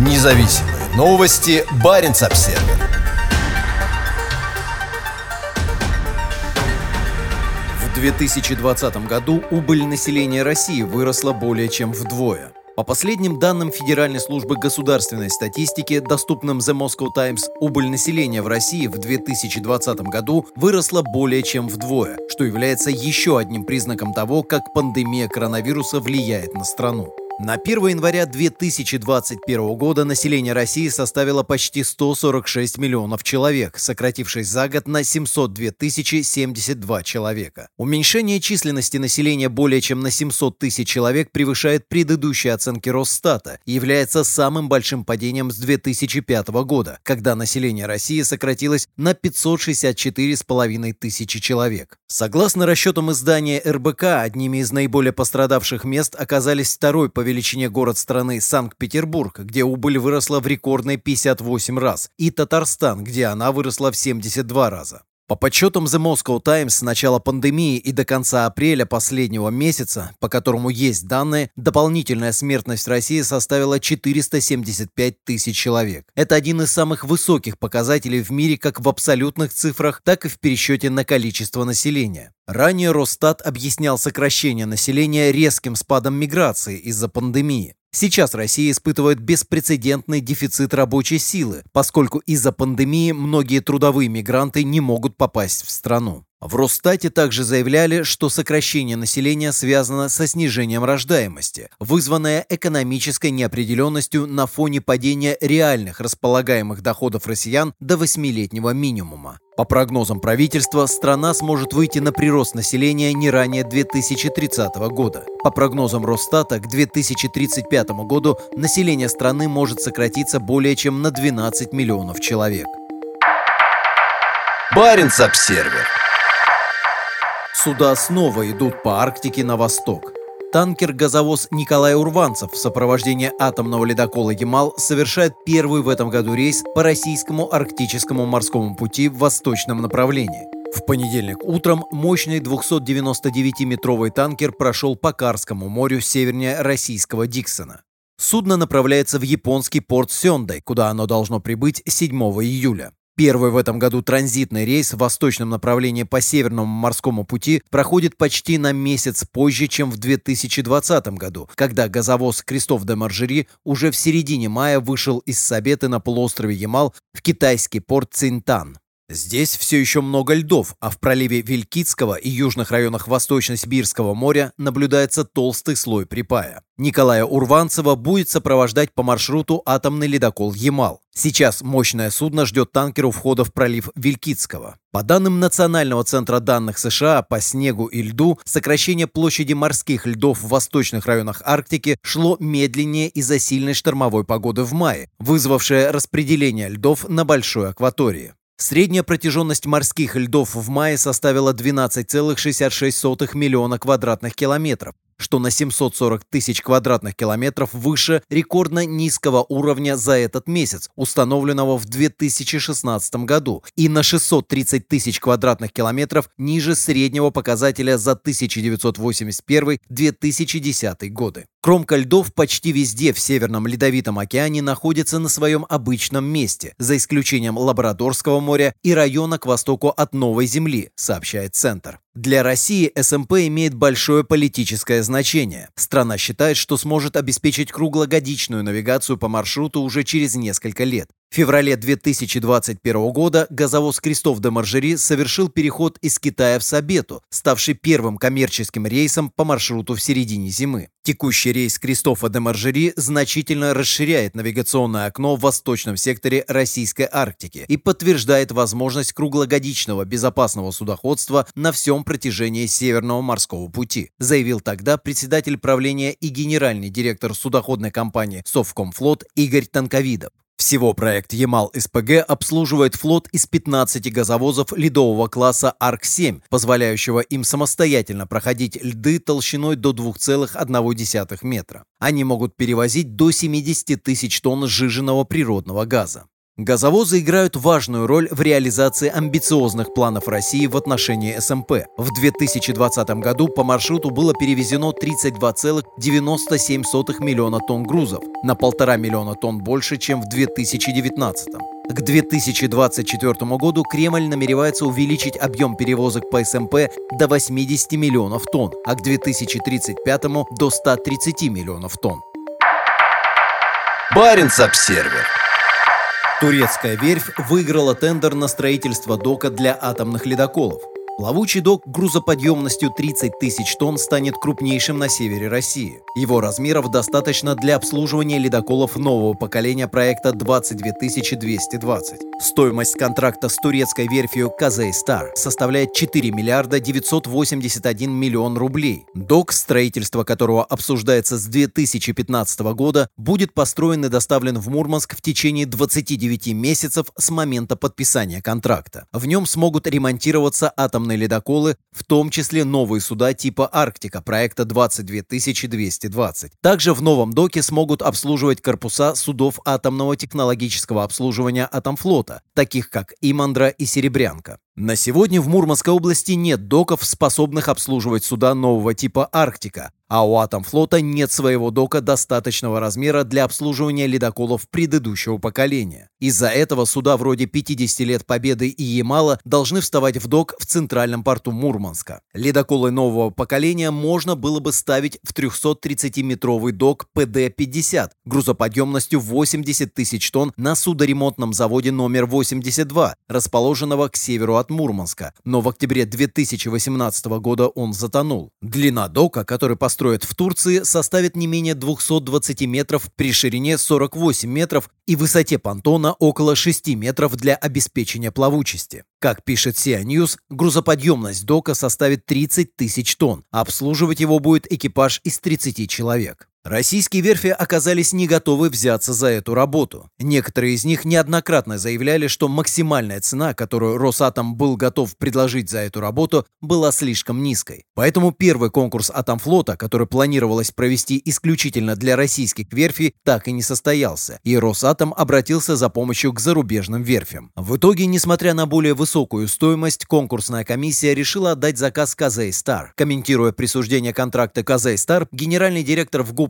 Независимые новости. Барин обсерва В 2020 году убыль населения России выросла более чем вдвое. По последним данным Федеральной службы государственной статистики, доступным The Moscow Times, убыль населения в России в 2020 году выросла более чем вдвое, что является еще одним признаком того, как пандемия коронавируса влияет на страну. На 1 января 2021 года население России составило почти 146 миллионов человек, сократившись за год на 702 072 человека. Уменьшение численности населения более чем на 700 тысяч человек превышает предыдущие оценки Росстата и является самым большим падением с 2005 года, когда население России сократилось на 564,5 тысячи человек. Согласно расчетам издания РБК, одними из наиболее пострадавших мест оказались второй по величине город страны Санкт-Петербург, где убыль выросла в рекордные 58 раз, и Татарстан, где она выросла в 72 раза. По подсчетам The Moscow Times, с начала пандемии и до конца апреля последнего месяца, по которому есть данные, дополнительная смертность в России составила 475 тысяч человек. Это один из самых высоких показателей в мире как в абсолютных цифрах, так и в пересчете на количество населения. Ранее Росстат объяснял сокращение населения резким спадом миграции из-за пандемии. Сейчас Россия испытывает беспрецедентный дефицит рабочей силы, поскольку из-за пандемии многие трудовые мигранты не могут попасть в страну. В Росстате также заявляли, что сокращение населения связано со снижением рождаемости, вызванное экономической неопределенностью на фоне падения реальных располагаемых доходов россиян до восьмилетнего минимума. По прогнозам правительства, страна сможет выйти на прирост населения не ранее 2030 года. По прогнозам Росстата, к 2035 году население страны может сократиться более чем на 12 миллионов человек. Баренц-Обсервер Суда снова идут по Арктике на восток. Танкер-газовоз Николай Урванцев в сопровождении атомного ледокола «Ямал» совершает первый в этом году рейс по российскому арктическому морскому пути в восточном направлении. В понедельник утром мощный 299-метровый танкер прошел по Карскому морю севернее российского Диксона. Судно направляется в японский порт Сёндай, куда оно должно прибыть 7 июля. Первый в этом году транзитный рейс в восточном направлении по Северному морскому пути проходит почти на месяц позже, чем в 2020 году, когда газовоз Кристоф де Маржери уже в середине мая вышел из Сабеты на полуострове Ямал в китайский порт Цинтан. Здесь все еще много льдов, а в проливе Вилькицкого и южных районах Восточно-Сибирского моря наблюдается толстый слой припая. Николая Урванцева будет сопровождать по маршруту атомный ледокол «Ямал». Сейчас мощное судно ждет танкер у входа в пролив Вилькицкого. По данным Национального центра данных США по снегу и льду, сокращение площади морских льдов в восточных районах Арктики шло медленнее из-за сильной штормовой погоды в мае, вызвавшее распределение льдов на большой акватории. Средняя протяженность морских льдов в мае составила 12,66 миллиона квадратных километров, что на 740 тысяч квадратных километров выше рекордно низкого уровня за этот месяц, установленного в 2016 году, и на 630 тысяч квадратных километров ниже среднего показателя за 1981-2010 годы. Кромка льдов почти везде в Северном Ледовитом океане находится на своем обычном месте, за исключением Лабрадорского моря и района к востоку от Новой Земли, сообщает Центр. Для России СМП имеет большое политическое значение. Страна считает, что сможет обеспечить круглогодичную навигацию по маршруту уже через несколько лет. В феврале 2021 года газовоз Крестов де Маржери совершил переход из Китая в Сабету, ставший первым коммерческим рейсом по маршруту в середине зимы. Текущий рейс Кристофа де Маржери значительно расширяет навигационное окно в восточном секторе Российской Арктики и подтверждает возможность круглогодичного безопасного судоходства на всем протяжении Северного морского пути, заявил тогда председатель правления и генеральный директор судоходной компании «Совкомфлот» Игорь Танковидов. Всего проект Ямал-СПГ обслуживает флот из 15 газовозов ледового класса Арк-7, позволяющего им самостоятельно проходить льды толщиной до 2,1 метра. Они могут перевозить до 70 тысяч тонн сжиженного природного газа. Газовозы играют важную роль в реализации амбициозных планов России в отношении СМП. В 2020 году по маршруту было перевезено 32,97 миллиона тонн грузов, на полтора миллиона тонн больше, чем в 2019. К 2024 году Кремль намеревается увеличить объем перевозок по СМП до 80 миллионов тонн, а к 2035 до 130 миллионов тонн. Баренц-Обсервер Турецкая верфь выиграла тендер на строительство дока для атомных ледоколов. Плавучий док грузоподъемностью 30 тысяч тонн станет крупнейшим на севере России. Его размеров достаточно для обслуживания ледоколов нового поколения проекта 22 220. Стоимость контракта с турецкой верфью Казей Стар составляет 4 миллиарда 981 миллион рублей. Док, строительство которого обсуждается с 2015 года, будет построен и доставлен в Мурманск в течение 29 месяцев с момента подписания контракта. В нем смогут ремонтироваться атомные атомные ледоколы, в том числе новые суда типа «Арктика» проекта 22220. Также в новом доке смогут обслуживать корпуса судов атомного технологического обслуживания Атомфлота, таких как «Имандра» и «Серебрянка». На сегодня в Мурманской области нет доков, способных обслуживать суда нового типа «Арктика», а у Атомфлота нет своего дока достаточного размера для обслуживания ледоколов предыдущего поколения. Из-за этого суда вроде 50 лет Победы и Ямала должны вставать в док в центральном порту Мурманска. Ледоколы нового поколения можно было бы ставить в 330-метровый док ПД-50 грузоподъемностью 80 тысяч тонн на судоремонтном заводе номер 82, расположенного к северу от Мурманска, но в октябре 2018 года он затонул. Длина дока, который построен строят в Турции, составит не менее 220 метров при ширине 48 метров и высоте понтона около 6 метров для обеспечения плавучести. Как пишет Sia News, грузоподъемность дока составит 30 тысяч тонн, обслуживать его будет экипаж из 30 человек. Российские верфи оказались не готовы взяться за эту работу. Некоторые из них неоднократно заявляли, что максимальная цена, которую Росатом был готов предложить за эту работу, была слишком низкой. Поэтому первый конкурс Атомфлота, который планировалось провести исключительно для российских верфей, так и не состоялся, и Росатом обратился за помощью к зарубежным верфям. В итоге, несмотря на более высокую стоимость, конкурсная комиссия решила отдать заказ Казей Стар. Комментируя присуждение контракта Казей Стар, генеральный директор в ГУП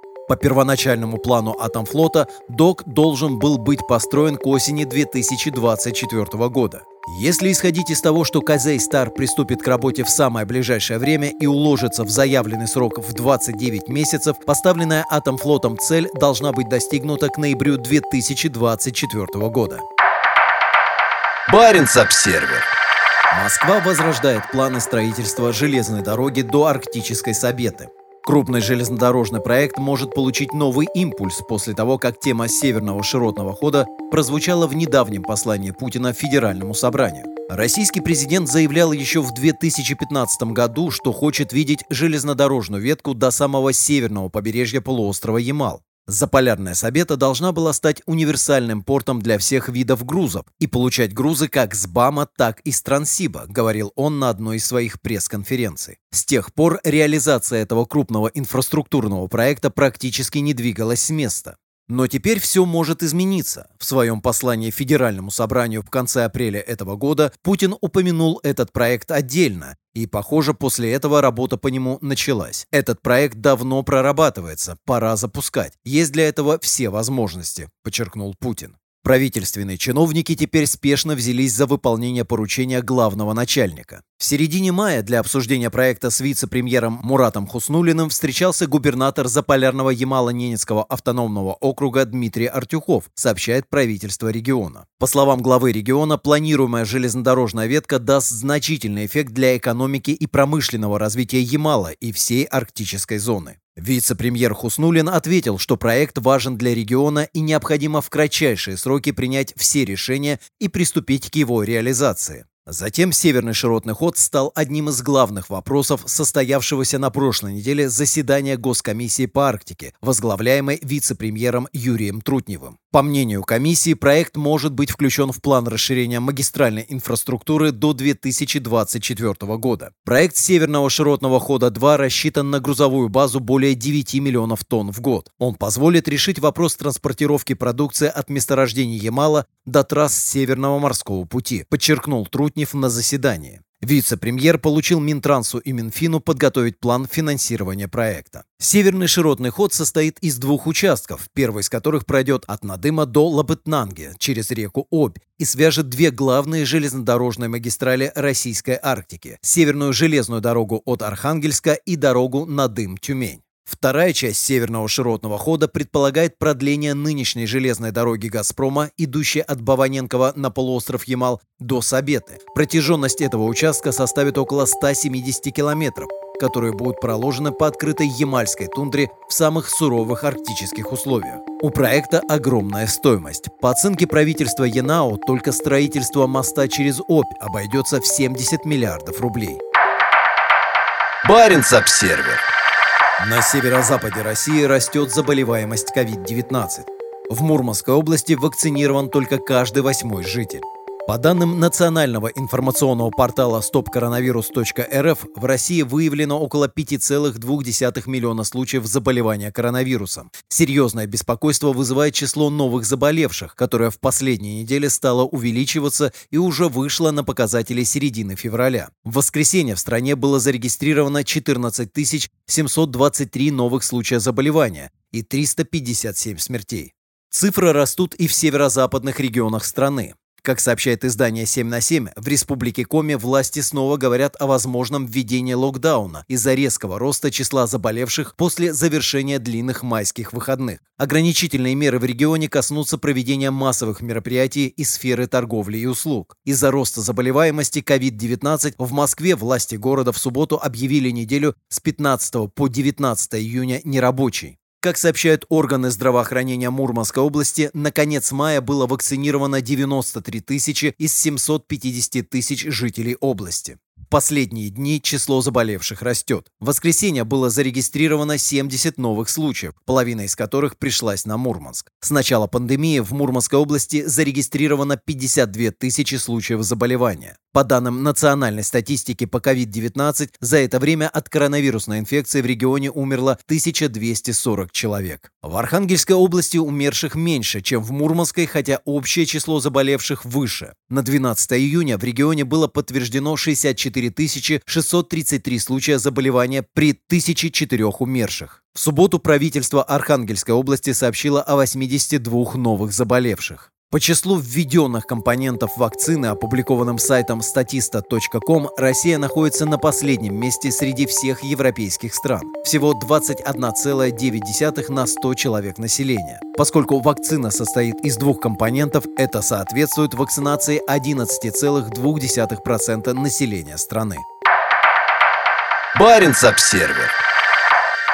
По первоначальному плану Атомфлота док должен был быть построен к осени 2024 года. Если исходить из того, что Казей Стар приступит к работе в самое ближайшее время и уложится в заявленный срок в 29 месяцев, поставленная Атомфлотом цель должна быть достигнута к ноябрю 2024 года. Баренц-Обсервер Москва возрождает планы строительства железной дороги до Арктической Сабеты. Крупный железнодорожный проект может получить новый импульс после того, как тема северного широтного хода прозвучала в недавнем послании Путина Федеральному собранию. Российский президент заявлял еще в 2015 году, что хочет видеть железнодорожную ветку до самого северного побережья полуострова Ямал. Заполярная Сабета должна была стать универсальным портом для всех видов грузов и получать грузы как с БАМа, так и с Трансиба, говорил он на одной из своих пресс-конференций. С тех пор реализация этого крупного инфраструктурного проекта практически не двигалась с места. Но теперь все может измениться. В своем послании Федеральному собранию в конце апреля этого года Путин упомянул этот проект отдельно, и, похоже, после этого работа по нему началась. Этот проект давно прорабатывается, пора запускать. Есть для этого все возможности, подчеркнул Путин. Правительственные чиновники теперь спешно взялись за выполнение поручения главного начальника. В середине мая для обсуждения проекта с вице-премьером Муратом Хуснулиным встречался губернатор Заполярного Ямало-Ненецкого автономного округа Дмитрий Артюхов, сообщает правительство региона. По словам главы региона, планируемая железнодорожная ветка даст значительный эффект для экономики и промышленного развития Ямала и всей арктической зоны. Вице-премьер Хуснулин ответил, что проект важен для региона и необходимо в кратчайшие сроки принять все решения и приступить к его реализации. Затем Северный широтный ход стал одним из главных вопросов состоявшегося на прошлой неделе заседания Госкомиссии по Арктике, возглавляемой вице-премьером Юрием Трутневым. По мнению комиссии, проект может быть включен в план расширения магистральной инфраструктуры до 2024 года. Проект Северного широтного хода 2 рассчитан на грузовую базу более 9 миллионов тонн в год. Он позволит решить вопрос транспортировки продукции от месторождений Ямала до трасс Северного морского пути, подчеркнул Трутнев на заседании. Вице-премьер получил Минтрансу и Минфину подготовить план финансирования проекта. Северный широтный ход состоит из двух участков, первый из которых пройдет от Надыма до Лабытнанги через реку Обь и свяжет две главные железнодорожные магистрали Российской Арктики – Северную железную дорогу от Архангельска и дорогу Надым-Тюмень. Вторая часть северного широтного хода предполагает продление нынешней железной дороги «Газпрома», идущей от Баваненкова на полуостров Ямал до Сабеты. Протяженность этого участка составит около 170 километров, которые будут проложены по открытой ямальской тундре в самых суровых арктических условиях. У проекта огромная стоимость. По оценке правительства Янао, только строительство моста через Обь обойдется в 70 миллиардов рублей. Баренц-Обсервер на северо-западе России растет заболеваемость COVID-19. В Мурманской области вакцинирован только каждый восьмой житель. По данным национального информационного портала stopcoronavirus.rf, в России выявлено около 5,2 миллиона случаев заболевания коронавирусом. Серьезное беспокойство вызывает число новых заболевших, которое в последние недели стало увеличиваться и уже вышло на показатели середины февраля. В воскресенье в стране было зарегистрировано 14 723 новых случая заболевания и 357 смертей. Цифры растут и в северо-западных регионах страны. Как сообщает издание 7 на 7, в республике Коми власти снова говорят о возможном введении локдауна из-за резкого роста числа заболевших после завершения длинных майских выходных. Ограничительные меры в регионе коснутся проведения массовых мероприятий из сферы торговли и услуг. Из-за роста заболеваемости COVID-19 в Москве власти города в субботу объявили неделю с 15 по 19 июня нерабочей. Как сообщают органы здравоохранения Мурманской области, на конец мая было вакцинировано 93 тысячи из 750 тысяч жителей области последние дни число заболевших растет. В воскресенье было зарегистрировано 70 новых случаев, половина из которых пришлась на Мурманск. С начала пандемии в Мурманской области зарегистрировано 52 тысячи случаев заболевания. По данным национальной статистики по COVID-19, за это время от коронавирусной инфекции в регионе умерло 1240 человек. В Архангельской области умерших меньше, чем в Мурманской, хотя общее число заболевших выше. На 12 июня в регионе было подтверждено 64 4633 случая заболевания при 1004 умерших. В субботу правительство Архангельской области сообщило о 82 новых заболевших. По числу введенных компонентов вакцины, опубликованным сайтом statista.com, Россия находится на последнем месте среди всех европейских стран. Всего 21,9 на 100 человек населения. Поскольку вакцина состоит из двух компонентов, это соответствует вакцинации 11,2% населения страны. Баренц-Обсервер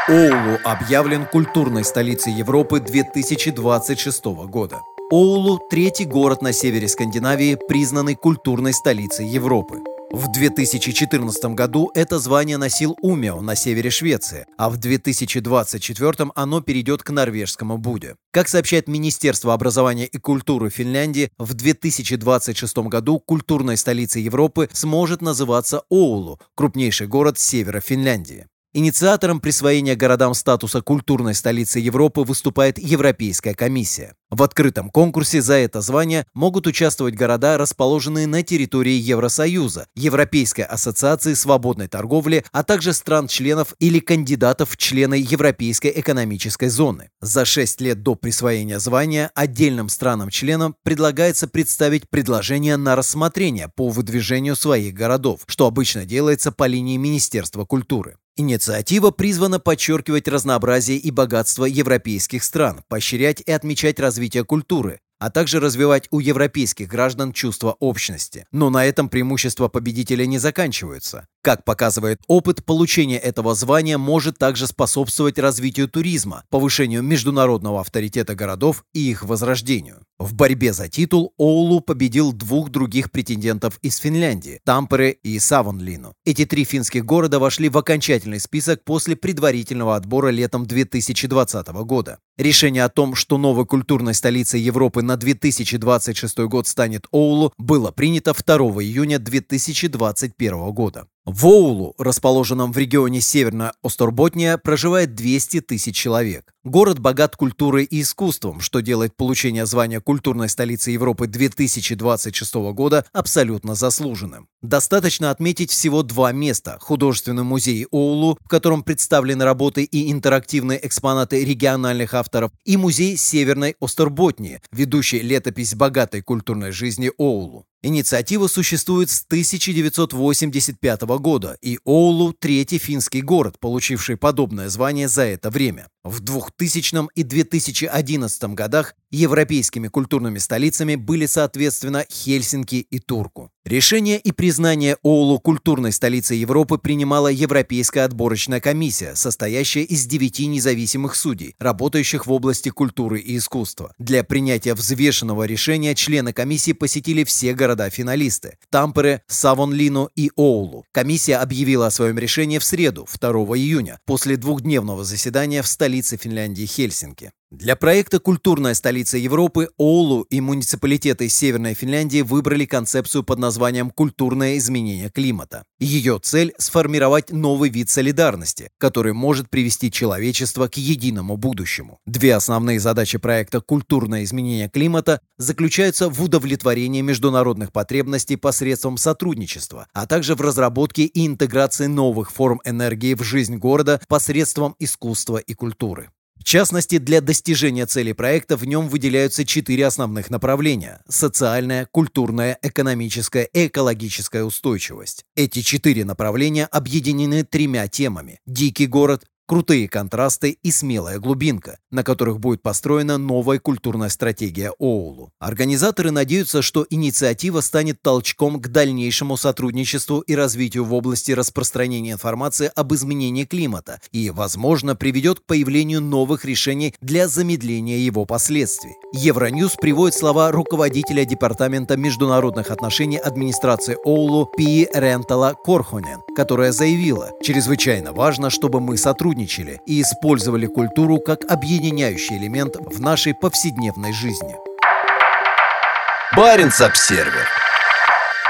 Оулу объявлен культурной столицей Европы 2026 года. Оулу – третий город на севере Скандинавии, признанный культурной столицей Европы. В 2014 году это звание носил Умео на севере Швеции, а в 2024 оно перейдет к норвежскому Буде. Как сообщает Министерство образования и культуры Финляндии, в 2026 году культурной столицей Европы сможет называться Оулу, крупнейший город севера Финляндии. Инициатором присвоения городам статуса культурной столицы Европы выступает Европейская комиссия. В открытом конкурсе за это звание могут участвовать города, расположенные на территории Евросоюза, Европейской ассоциации свободной торговли, а также стран-членов или кандидатов в члены Европейской экономической зоны. За шесть лет до присвоения звания отдельным странам-членам предлагается представить предложение на рассмотрение по выдвижению своих городов, что обычно делается по линии Министерства культуры. Инициатива призвана подчеркивать разнообразие и богатство европейских стран, поощрять и отмечать развитие культуры, а также развивать у европейских граждан чувство общности. Но на этом преимущества победителя не заканчиваются. Как показывает опыт, получение этого звания может также способствовать развитию туризма, повышению международного авторитета городов и их возрождению. В борьбе за титул Оулу победил двух других претендентов из Финляндии – Тампере и Савонлину. Эти три финских города вошли в окончательный список после предварительного отбора летом 2020 года. Решение о том, что новой культурной столицей Европы на 2026 год станет Оулу, было принято 2 июня 2021 года. В Оулу, расположенном в регионе Северная Осторботния, проживает 200 тысяч человек. Город богат культурой и искусством, что делает получение звания культурной столицы Европы 2026 года абсолютно заслуженным. Достаточно отметить всего два места – художественный музей Оулу, в котором представлены работы и интерактивные экспонаты региональных авторов, и музей Северной Осторботнии, ведущий летопись богатой культурной жизни Оулу. Инициатива существует с 1985 года, и Оулу – третий финский город, получивший подобное звание за это время. В 2000 и 2011 годах европейскими культурными столицами были, соответственно, Хельсинки и Турку. Решение и признание Оулу культурной столицей Европы принимала Европейская отборочная комиссия, состоящая из девяти независимых судей, работающих в области культуры и искусства. Для принятия взвешенного решения члены комиссии посетили все города-финалисты – Тампере, Савонлину и Оулу. Комиссия объявила о своем решении в среду, 2 июня, после двухдневного заседания в столице столицы Финляндии Хельсинки. Для проекта «Культурная столица Европы» Оулу и муниципалитеты Северной Финляндии выбрали концепцию под названием «Культурное изменение климата». Ее цель – сформировать новый вид солидарности, который может привести человечество к единому будущему. Две основные задачи проекта «Культурное изменение климата» заключаются в удовлетворении международных потребностей посредством сотрудничества, а также в разработке и интеграции новых форм энергии в жизнь города посредством искусства и культуры. В частности, для достижения цели проекта в нем выделяются четыре основных направления – социальная, культурная, экономическая и экологическая устойчивость. Эти четыре направления объединены тремя темами – дикий город, крутые контрасты и смелая глубинка, на которых будет построена новая культурная стратегия Оулу. Организаторы надеются, что инициатива станет толчком к дальнейшему сотрудничеству и развитию в области распространения информации об изменении климата и, возможно, приведет к появлению новых решений для замедления его последствий. Евроньюз приводит слова руководителя Департамента международных отношений администрации Оулу Пи Рентала Корхонен, которая заявила, чрезвычайно важно, чтобы мы сотрудничали сотрудничали и использовали культуру как объединяющий элемент в нашей повседневной жизни. Баренц-Обсервер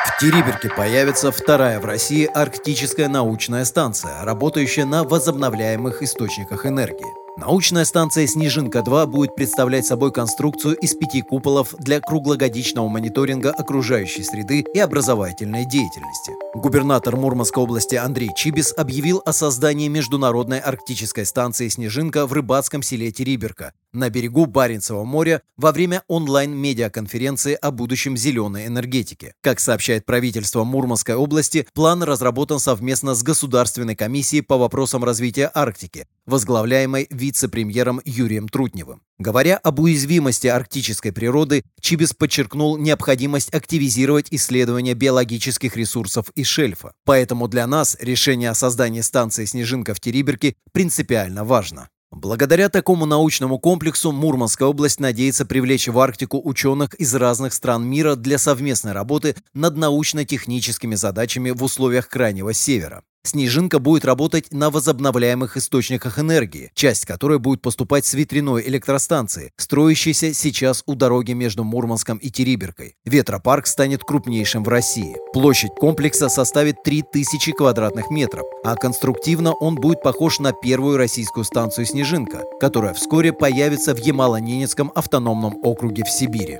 в Териберке появится вторая в России арктическая научная станция, работающая на возобновляемых источниках энергии. Научная станция «Снежинка-2» будет представлять собой конструкцию из пяти куполов для круглогодичного мониторинга окружающей среды и образовательной деятельности. Губернатор Мурманской области Андрей Чибис объявил о создании международной арктической станции «Снежинка» в рыбацком селе Териберка на берегу Баренцева моря во время онлайн-медиаконференции о будущем зеленой энергетики. Как сообщает правительство Мурманской области, план разработан совместно с Государственной комиссией по вопросам развития Арктики, возглавляемой вице-премьером Юрием Трутневым. Говоря об уязвимости арктической природы, Чибис подчеркнул необходимость активизировать исследования биологических ресурсов и шельфа. Поэтому для нас решение о создании станции «Снежинка» в Териберке принципиально важно. Благодаря такому научному комплексу Мурманская область надеется привлечь в Арктику ученых из разных стран мира для совместной работы над научно-техническими задачами в условиях Крайнего Севера. Снежинка будет работать на возобновляемых источниках энергии, часть которой будет поступать с ветряной электростанции, строящейся сейчас у дороги между Мурманском и Териберкой. Ветропарк станет крупнейшим в России. Площадь комплекса составит 3000 квадратных метров, а конструктивно он будет похож на первую российскую станцию «Снежинка», которая вскоре появится в Ямало-Ненецком автономном округе в Сибири.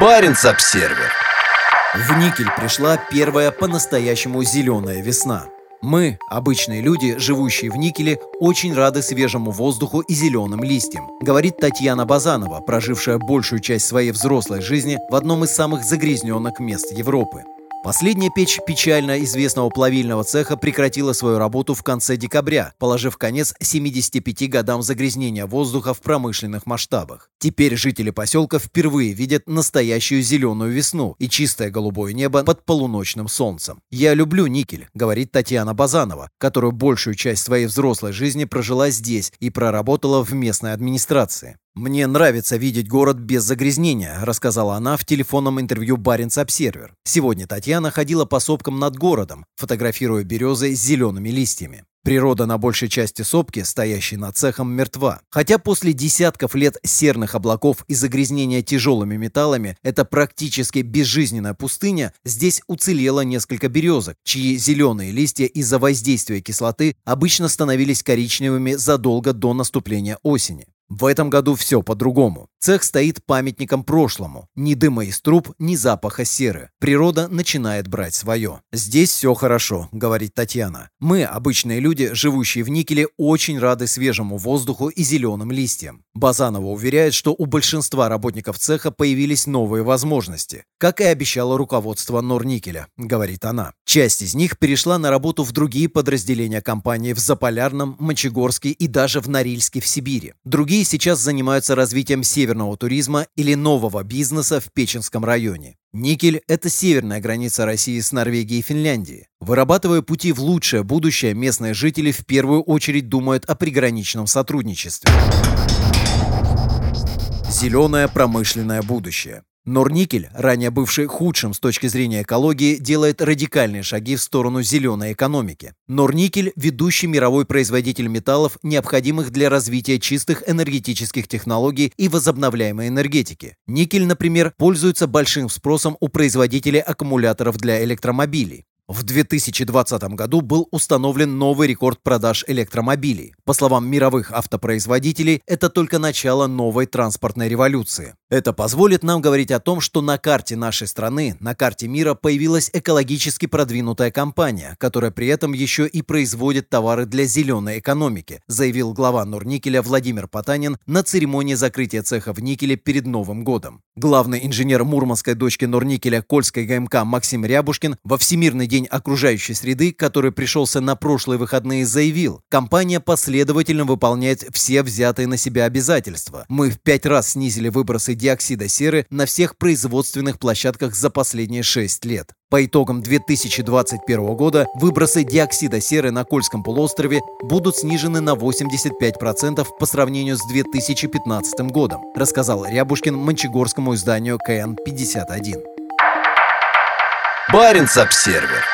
Баренц-Обсервер в Никель пришла первая по-настоящему зеленая весна. Мы, обычные люди, живущие в Никеле, очень рады свежему воздуху и зеленым листьям, говорит Татьяна Базанова, прожившая большую часть своей взрослой жизни в одном из самых загрязненных мест Европы. Последняя печь печально известного плавильного цеха прекратила свою работу в конце декабря, положив конец 75 годам загрязнения воздуха в промышленных масштабах. Теперь жители поселка впервые видят настоящую зеленую весну и чистое голубое небо под полуночным солнцем. «Я люблю никель», — говорит Татьяна Базанова, которая большую часть своей взрослой жизни прожила здесь и проработала в местной администрации. «Мне нравится видеть город без загрязнения», – рассказала она в телефонном интервью «Баренц Обсервер». Сегодня Татьяна ходила по сопкам над городом, фотографируя березы с зелеными листьями. Природа на большей части сопки, стоящей над цехом, мертва. Хотя после десятков лет серных облаков и загрязнения тяжелыми металлами это практически безжизненная пустыня, здесь уцелело несколько березок, чьи зеленые листья из-за воздействия кислоты обычно становились коричневыми задолго до наступления осени. В этом году все по-другому. Цех стоит памятником прошлому. Ни дыма из труб, ни запаха серы. Природа начинает брать свое. «Здесь все хорошо», — говорит Татьяна. «Мы, обычные люди, живущие в Никеле, очень рады свежему воздуху и зеленым листьям». Базанова уверяет, что у большинства работников цеха появились новые возможности. Как и обещало руководство Норникеля, говорит она. Часть из них перешла на работу в другие подразделения компании в Заполярном, Мочегорске и даже в Норильске в Сибири. Другие Другие сейчас занимаются развитием северного туризма или нового бизнеса в Печенском районе. Никель – это северная граница России с Норвегией и Финляндией. Вырабатывая пути в лучшее будущее, местные жители в первую очередь думают о приграничном сотрудничестве. Зеленое промышленное будущее. Норникель, ранее бывший худшим с точки зрения экологии, делает радикальные шаги в сторону зеленой экономики. Норникель – ведущий мировой производитель металлов, необходимых для развития чистых энергетических технологий и возобновляемой энергетики. Никель, например, пользуется большим спросом у производителей аккумуляторов для электромобилей. В 2020 году был установлен новый рекорд продаж электромобилей. По словам мировых автопроизводителей, это только начало новой транспортной революции. Это позволит нам говорить о том, что на карте нашей страны, на карте мира появилась экологически продвинутая компания, которая при этом еще и производит товары для зеленой экономики, заявил глава Норникеля Владимир Потанин на церемонии закрытия цеха в Никеле перед Новым годом. Главный инженер мурманской дочки Норникеля Кольской ГМК Максим Рябушкин во Всемирный день окружающей среды, который пришелся на прошлые выходные, заявил, компания последовательно выполняет все взятые на себя обязательства. Мы в пять раз снизили выбросы диоксида серы на всех производственных площадках за последние шесть лет. По итогам 2021 года выбросы диоксида серы на Кольском полуострове будут снижены на 85% по сравнению с 2015 годом, рассказал Рябушкин Мончегорскому изданию КН-51. Баренц-Обсервер.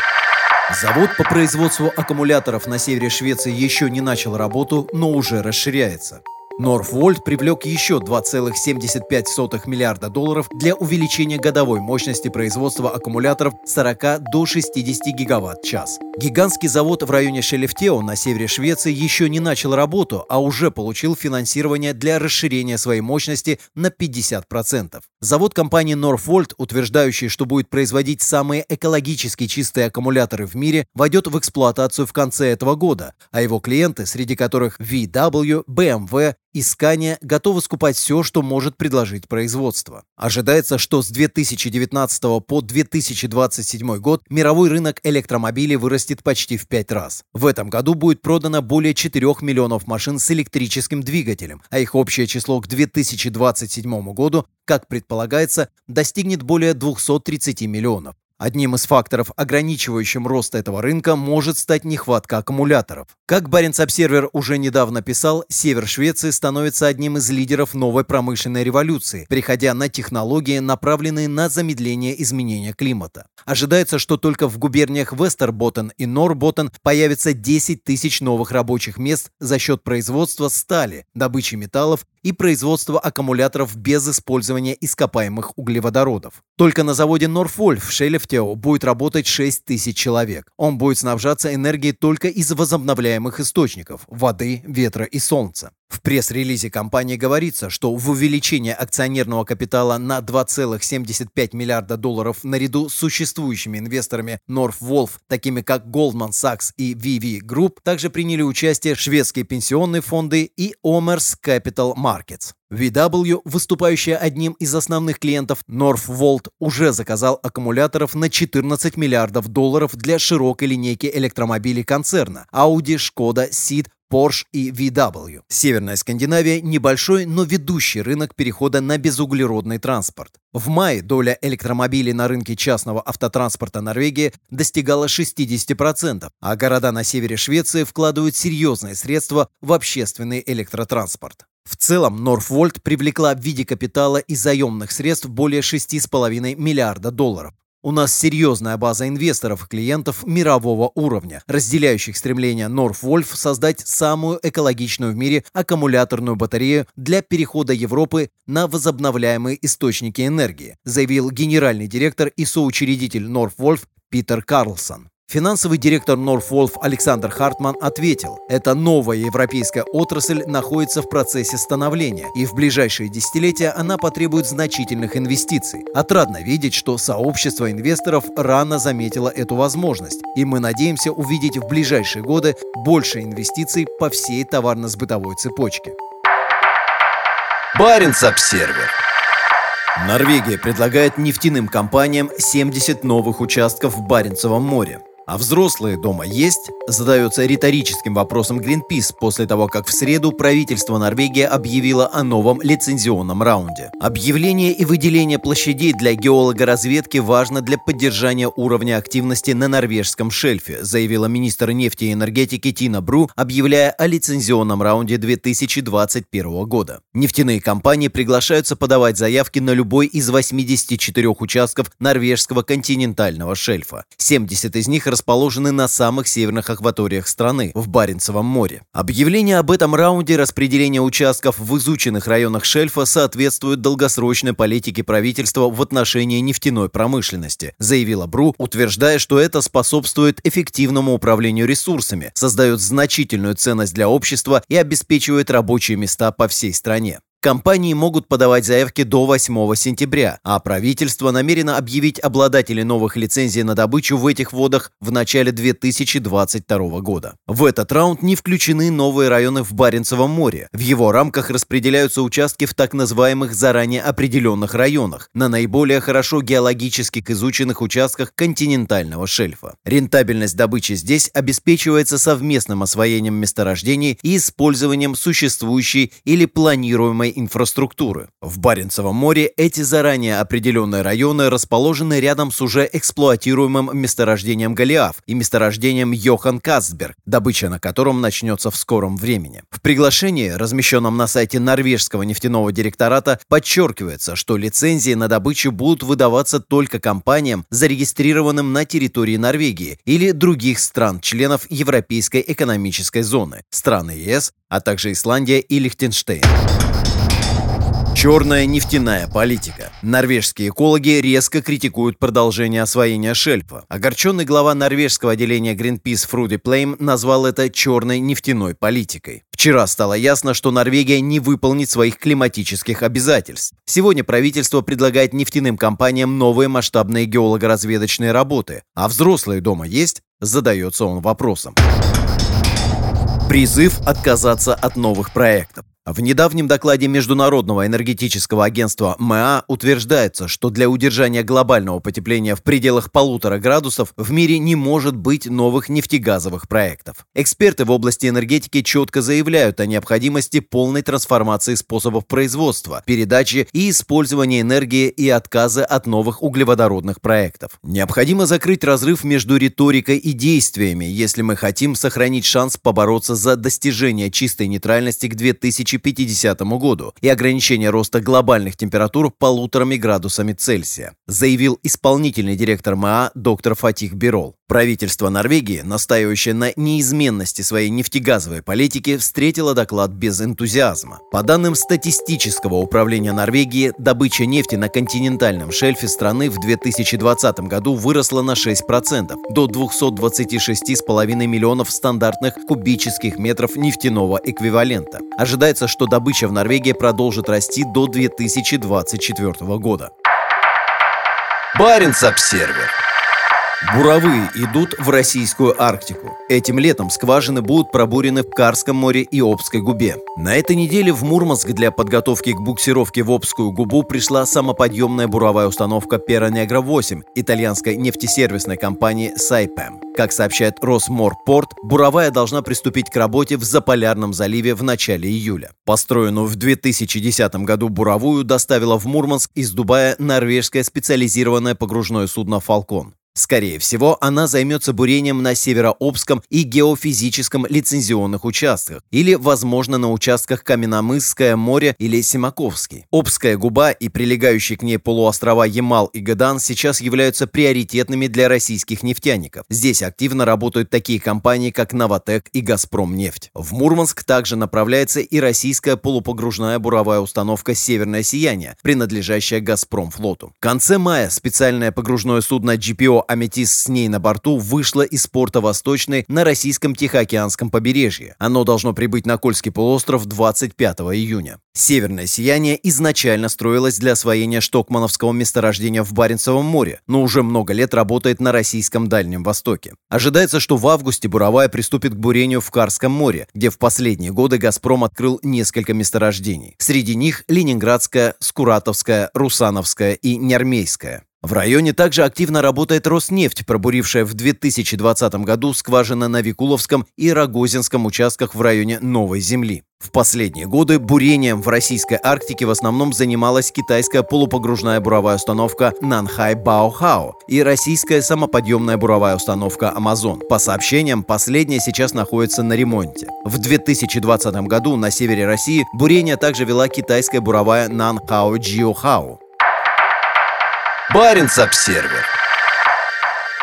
Завод по производству аккумуляторов на севере Швеции еще не начал работу, но уже расширяется. Норфвольт привлек еще 2,75 миллиарда долларов для увеличения годовой мощности производства аккумуляторов с 40 до 60 гигаватт-час. Гигантский завод в районе Шелефтео на севере Швеции еще не начал работу, а уже получил финансирование для расширения своей мощности на 50%. Завод компании Northvolt, утверждающий, что будет производить самые экологически чистые аккумуляторы в мире, войдет в эксплуатацию в конце этого года, а его клиенты, среди которых VW, BMW и Scania, готовы скупать все, что может предложить производство. Ожидается, что с 2019 по 2027 год мировой рынок электромобилей вырастет почти в пять раз. В этом году будет продано более 4 миллионов машин с электрическим двигателем, а их общее число к 2027 году, как предполагается, достигнет более 230 миллионов. Одним из факторов, ограничивающим рост этого рынка, может стать нехватка аккумуляторов. Как Баренц Обсервер уже недавно писал, север Швеции становится одним из лидеров новой промышленной революции, переходя на технологии, направленные на замедление изменения климата. Ожидается, что только в губерниях Вестерботтен и Норботтен появится 10 тысяч новых рабочих мест за счет производства стали, добычи металлов и производства аккумуляторов без использования ископаемых углеводородов. Только на заводе Норфольф в Шелефтео будет работать 6 тысяч человек. Он будет снабжаться энергией только из возобновляемых источников – воды, ветра и солнца. В пресс-релизе компании говорится, что в увеличение акционерного капитала на 2,75 миллиарда долларов наряду с существующими инвесторами Northwolf, такими как Goldman Sachs и VV Group, также приняли участие шведские пенсионные фонды и Omers Capital Markets. VW, выступающая одним из основных клиентов Northvolt, уже заказал аккумуляторов на 14 миллиардов долларов для широкой линейки электромобилей концерна Audi, Skoda, Seat, Porsche и VW. Северная Скандинавия – небольшой, но ведущий рынок перехода на безуглеродный транспорт. В мае доля электромобилей на рынке частного автотранспорта Норвегии достигала 60%, а города на севере Швеции вкладывают серьезные средства в общественный электротранспорт. В целом, Норфвольт привлекла в виде капитала и заемных средств более 6,5 миллиарда долларов. У нас серьезная база инвесторов и клиентов мирового уровня, разделяющих стремление Northwolf создать самую экологичную в мире аккумуляторную батарею для перехода Европы на возобновляемые источники энергии, заявил генеральный директор и соучредитель Northwolf Питер Карлсон. Финансовый директор Northwolf Александр Хартман ответил, эта новая европейская отрасль находится в процессе становления, и в ближайшие десятилетия она потребует значительных инвестиций. Отрадно видеть, что сообщество инвесторов рано заметило эту возможность, и мы надеемся увидеть в ближайшие годы больше инвестиций по всей товарно-сбытовой цепочке. Баренц-Обсервер Норвегия предлагает нефтяным компаниям 70 новых участков в Баренцевом море. А взрослые дома есть? Задается риторическим вопросом Greenpeace после того, как в среду правительство Норвегии объявило о новом лицензионном раунде. Объявление и выделение площадей для геологоразведки важно для поддержания уровня активности на норвежском шельфе, заявила министр нефти и энергетики Тина Бру, объявляя о лицензионном раунде 2021 года. Нефтяные компании приглашаются подавать заявки на любой из 84 участков норвежского континентального шельфа. 70 из них расположены на самых северных акваториях страны, в Баренцевом море. Объявление об этом раунде распределения участков в изученных районах шельфа соответствует долгосрочной политике правительства в отношении нефтяной промышленности, заявила Бру, утверждая, что это способствует эффективному управлению ресурсами, создает значительную ценность для общества и обеспечивает рабочие места по всей стране. Компании могут подавать заявки до 8 сентября, а правительство намерено объявить обладателей новых лицензий на добычу в этих водах в начале 2022 года. В этот раунд не включены новые районы в Баренцевом море. В его рамках распределяются участки в так называемых заранее определенных районах, на наиболее хорошо геологически изученных участках континентального шельфа. Рентабельность добычи здесь обеспечивается совместным освоением месторождений и использованием существующей или планируемой инфраструктуры. В Баренцевом море эти заранее определенные районы расположены рядом с уже эксплуатируемым месторождением Голиаф и месторождением Йохан Кастберг, добыча на котором начнется в скором времени. В приглашении, размещенном на сайте норвежского нефтяного директората, подчеркивается, что лицензии на добычу будут выдаваться только компаниям, зарегистрированным на территории Норвегии или других стран-членов Европейской экономической зоны, страны ЕС, а также Исландия и Лихтенштейн. Черная нефтяная политика. Норвежские экологи резко критикуют продолжение освоения шельфа. Огорченный глава норвежского отделения Greenpeace Фруди Плейм назвал это черной нефтяной политикой. Вчера стало ясно, что Норвегия не выполнит своих климатических обязательств. Сегодня правительство предлагает нефтяным компаниям новые масштабные геологоразведочные работы. А взрослые дома есть? Задается он вопросом. Призыв отказаться от новых проектов. В недавнем докладе Международного энергетического агентства МА утверждается, что для удержания глобального потепления в пределах полутора градусов в мире не может быть новых нефтегазовых проектов. Эксперты в области энергетики четко заявляют о необходимости полной трансформации способов производства, передачи и использования энергии и отказа от новых углеводородных проектов. Необходимо закрыть разрыв между риторикой и действиями, если мы хотим сохранить шанс побороться за достижение чистой нейтральности к 2000 2050 году и ограничение роста глобальных температур полуторами градусами Цельсия, заявил исполнительный директор МАА доктор Фатих Бирол. Правительство Норвегии, настаивающее на неизменности своей нефтегазовой политики, встретило доклад без энтузиазма. По данным статистического управления Норвегии, добыча нефти на континентальном шельфе страны в 2020 году выросла на 6% до 226,5 миллионов стандартных кубических метров нефтяного эквивалента. Ожидается, что добыча в Норвегии продолжит расти до 2024 года. Баренц-Обсервер Буровые идут в российскую Арктику. Этим летом скважины будут пробурены в Карском море и Обской губе. На этой неделе в Мурманск для подготовки к буксировке в Обскую губу пришла самоподъемная буровая установка Перонегра-8 итальянской нефтесервисной компании Сайпем. Как сообщает Росморпорт, буровая должна приступить к работе в Заполярном заливе в начале июля. Построенную в 2010 году буровую доставила в Мурманск из Дубая норвежское специализированное погружное судно «Фалкон». Скорее всего, она займется бурением на Северообском и геофизическом лицензионных участках или, возможно, на участках Каменномысское море или Симаковский. Обская губа и прилегающие к ней полуострова Ямал и Гадан сейчас являются приоритетными для российских нефтяников. Здесь активно работают такие компании, как «Новотек» и «Газпромнефть». В Мурманск также направляется и российская полупогружная буровая установка «Северное сияние», принадлежащая «Газпромфлоту». В конце мая специальное погружное судно GPO «Аметист» с ней на борту вышло из порта Восточной на российском Тихоокеанском побережье. Оно должно прибыть на Кольский полуостров 25 июня. Северное сияние изначально строилось для освоения штокмановского месторождения в Баренцевом море, но уже много лет работает на российском Дальнем Востоке. Ожидается, что в августе буровая приступит к бурению в Карском море, где в последние годы «Газпром» открыл несколько месторождений. Среди них Ленинградская, Скуратовская, Русановская и Нермейская. В районе также активно работает Роснефть, пробурившая в 2020 году скважины на Викуловском и Рогозинском участках в районе Новой Земли. В последние годы бурением в российской Арктике в основном занималась китайская полупогружная буровая установка Нанхай Баохао и российская самоподъемная буровая установка Амазон. По сообщениям, последняя сейчас находится на ремонте. В 2020 году на севере России бурение также вела китайская буровая Нанхао Джиохао. Barents Observer.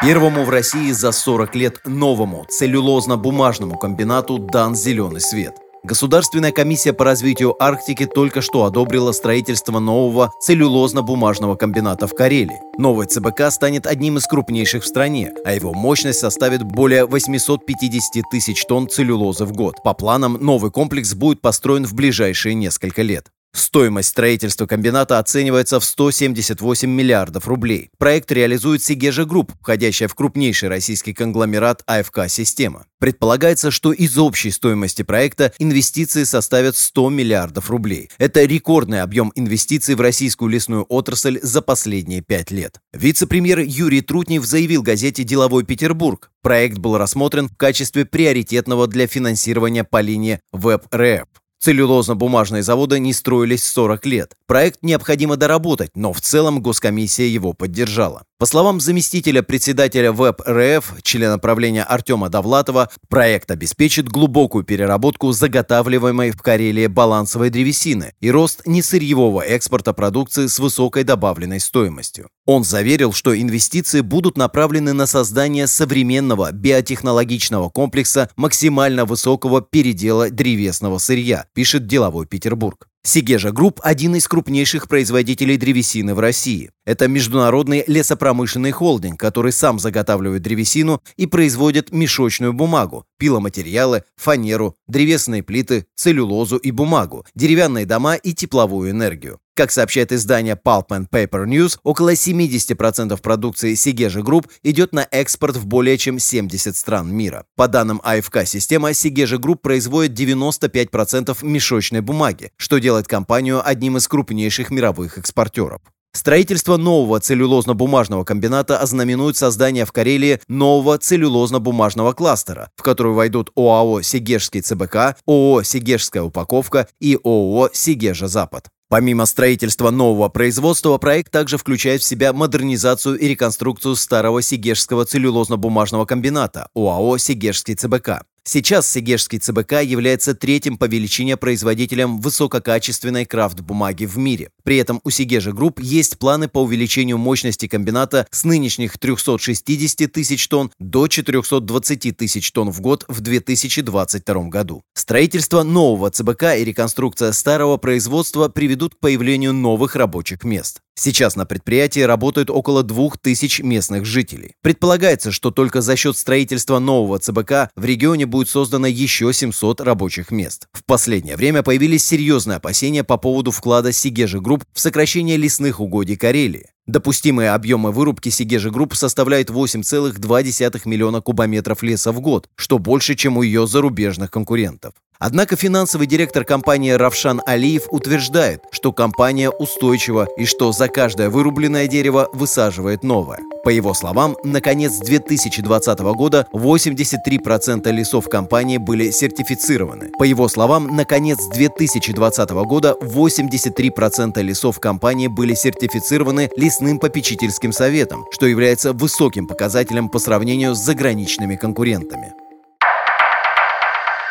Первому в России за 40 лет новому целлюлозно-бумажному комбинату дан зеленый свет. Государственная комиссия по развитию Арктики только что одобрила строительство нового целлюлозно-бумажного комбината в Карелии. Новый ЦБК станет одним из крупнейших в стране, а его мощность составит более 850 тысяч тонн целлюлозы в год. По планам, новый комплекс будет построен в ближайшие несколько лет. Стоимость строительства комбината оценивается в 178 миллиардов рублей. Проект реализует Segezha Group, входящая в крупнейший российский конгломерат АФК «Система». Предполагается, что из общей стоимости проекта инвестиции составят 100 миллиардов рублей. Это рекордный объем инвестиций в российскую лесную отрасль за последние пять лет. Вице-премьер Юрий Трутнев заявил газете «Деловой Петербург». Проект был рассмотрен в качестве приоритетного для финансирования по линии ВЭБ-РЭП. Целлюлозно-бумажные заводы не строились 40 лет. Проект необходимо доработать, но в целом госкомиссия его поддержала. По словам заместителя председателя ВЭБ РФ, члена правления Артема Довлатова, проект обеспечит глубокую переработку заготавливаемой в Карелии балансовой древесины и рост несырьевого экспорта продукции с высокой добавленной стоимостью. Он заверил, что инвестиции будут направлены на создание современного биотехнологичного комплекса максимально высокого передела древесного сырья, пишет деловой Петербург. Segezha Group – один из крупнейших производителей древесины в России. Это международный лесопромышленный холдинг, который сам заготавливает древесину и производит мешочную бумагу, пиломатериалы, фанеру, древесные плиты, целлюлозу и бумагу, деревянные дома и тепловую энергию. Как сообщает издание Pulp Paper News, около 70% продукции Segezha Group идет на экспорт в более чем 70 стран мира. По данным АФК «Система», Segezha Group производит 95% мешочной бумаги, что делает компанию одним из крупнейших мировых экспортеров. Строительство нового целлюлозно-бумажного комбината ознаменует создание в Карелии нового целлюлозно-бумажного кластера, в который войдут ОАО «Сегежский ЦБК», ООО «Сегежская упаковка» и ООО «Сегежа Запад». Помимо строительства нового производства, проект также включает в себя модернизацию и реконструкцию старого Сегежского целлюлозно-бумажного комбината ОАО «Сегежский ЦБК». Сейчас Сегежский ЦБК является третьим по величине производителем высококачественной крафт-бумаги в мире. При этом у Segezha Group есть планы по увеличению мощности комбината с нынешних 360 тысяч тонн до 420 тысяч тонн в год в 2022 году. Строительство нового ЦБК и реконструкция старого производства приведут к появлению новых рабочих мест. Сейчас на предприятии работают около 2000 местных жителей. Предполагается, что только за счет строительства нового ЦБК в регионе будет создано еще 700 рабочих мест. В последнее время появились серьезные опасения по поводу вклада Segezha Group в сокращение лесных угодий Карелии. Допустимые объемы вырубки Segezha Group составляют 8,2 миллиона кубометров леса в год, что больше, чем у ее зарубежных конкурентов. Однако финансовый директор компании Равшан Алиев утверждает, что компания устойчива и что за каждое вырубленное дерево высаживает новое. По его словам, на конец 2020 года 83% лесов компании были сертифицированы. По его словам, на конец 2020 года 83% лесов компании были сертифицированы лесным попечительским советом, что является высоким показателем по сравнению с заграничными конкурентами.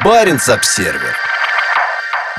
Баренц-Обсервер.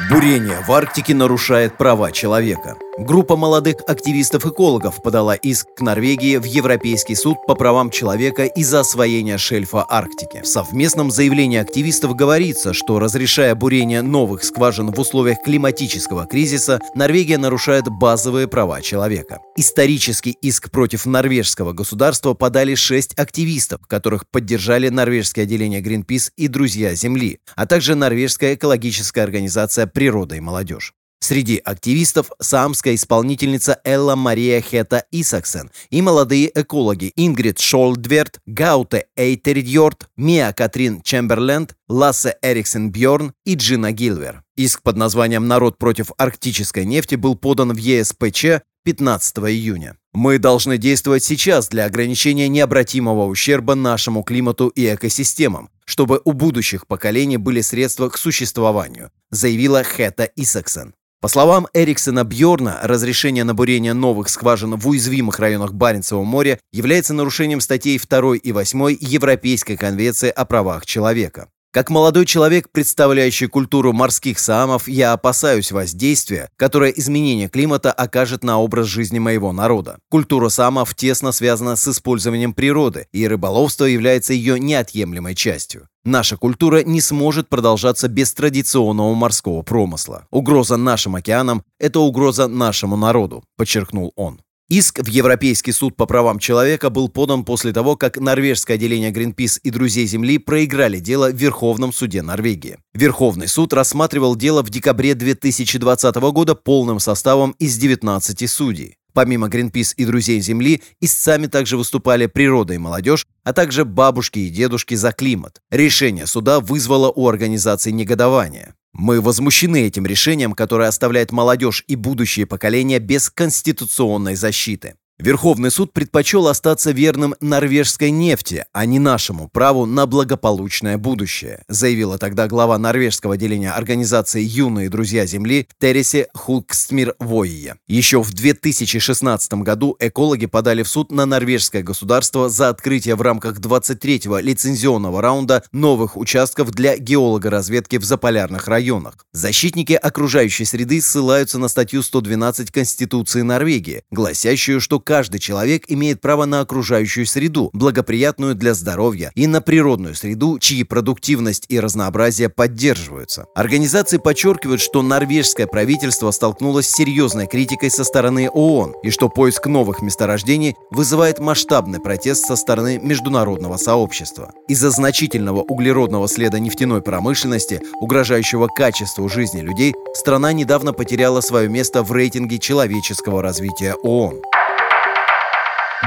Бурение в Арктике нарушает права человека. Группа молодых активистов-экологов подала иск к Норвегии в Европейский суд по правам человека из-за освоения шельфа Арктики. В совместном заявлении активистов говорится, что разрешая бурение новых скважин в условиях климатического кризиса, Норвегия нарушает базовые права человека. Исторический иск против норвежского государства подали шесть активистов, которых поддержали норвежское отделение Greenpeace и «Друзья Земли», а также норвежская экологическая организация «Природа и молодежь». Среди активистов самская исполнительница Элла Мария Хета Исаксен и молодые экологи Ингрид Шолдверт, Гауте Эйтеридьорд, Мия Катрин Чемберленд, Лассе Эриксен Бьорн и Джина Гилвер. Иск под названием «Народ против арктической нефти» был подан в ЕСПЧ 15 июня. Мы должны действовать сейчас для ограничения необратимого ущерба нашему климату и экосистемам, чтобы у будущих поколений были средства к существованию, заявила Хета Исаксен. По словам Эриксона Бьорна, разрешение на бурение новых скважин в уязвимых районах Баренцева моря является нарушением статей 2 и 8 Европейской конвенции о правах человека. Как молодой человек, представляющий культуру морских саамов, я опасаюсь воздействия, которое изменение климата окажет на образ жизни моего народа. Культура саамов тесно связана с использованием природы, и рыболовство является ее неотъемлемой частью. Наша культура не сможет продолжаться без традиционного морского промысла. Угроза нашим океанам – это угроза нашему народу, подчеркнул он. Иск в Европейский суд по правам человека был подан после того, как норвежское отделение Greenpeace и Друзей Земли проиграли дело в Верховном суде Норвегии. Верховный суд рассматривал дело в декабре 2020 года полным составом из 19 судей. Помимо Greenpeace и Друзей Земли, истцами также выступали природа и молодежь, а также бабушки и дедушки за климат. Решение суда вызвало у организации негодование. Мы возмущены этим решением, которое оставляет молодежь и будущие поколения без конституционной защиты. Верховный суд предпочел остаться верным норвежской нефти, а не нашему праву на благополучное будущее, заявила тогда глава норвежского отделения организации «Юные друзья Земли» Тересе Хулкстмир Войе. Еще в 2016 году экологи подали в суд на норвежское государство за открытие в рамках 23-го лицензионного раунда новых участков для геологоразведки в заполярных районах. Защитники окружающей среды ссылаются на статью 112 Конституции Норвегии, гласящую, что каждый человек имеет право на окружающую среду, благоприятную для здоровья, и на природную среду, чьи продуктивность и разнообразие поддерживаются. Организации подчеркивают, что норвежское правительство столкнулось с серьезной критикой со стороны ООН и что поиск новых месторождений вызывает масштабный протест со стороны международного сообщества. Из-за значительного углеродного следа нефтяной промышленности, угрожающего качеству жизни людей, страна недавно потеряла свое место в рейтинге человеческого развития ООН.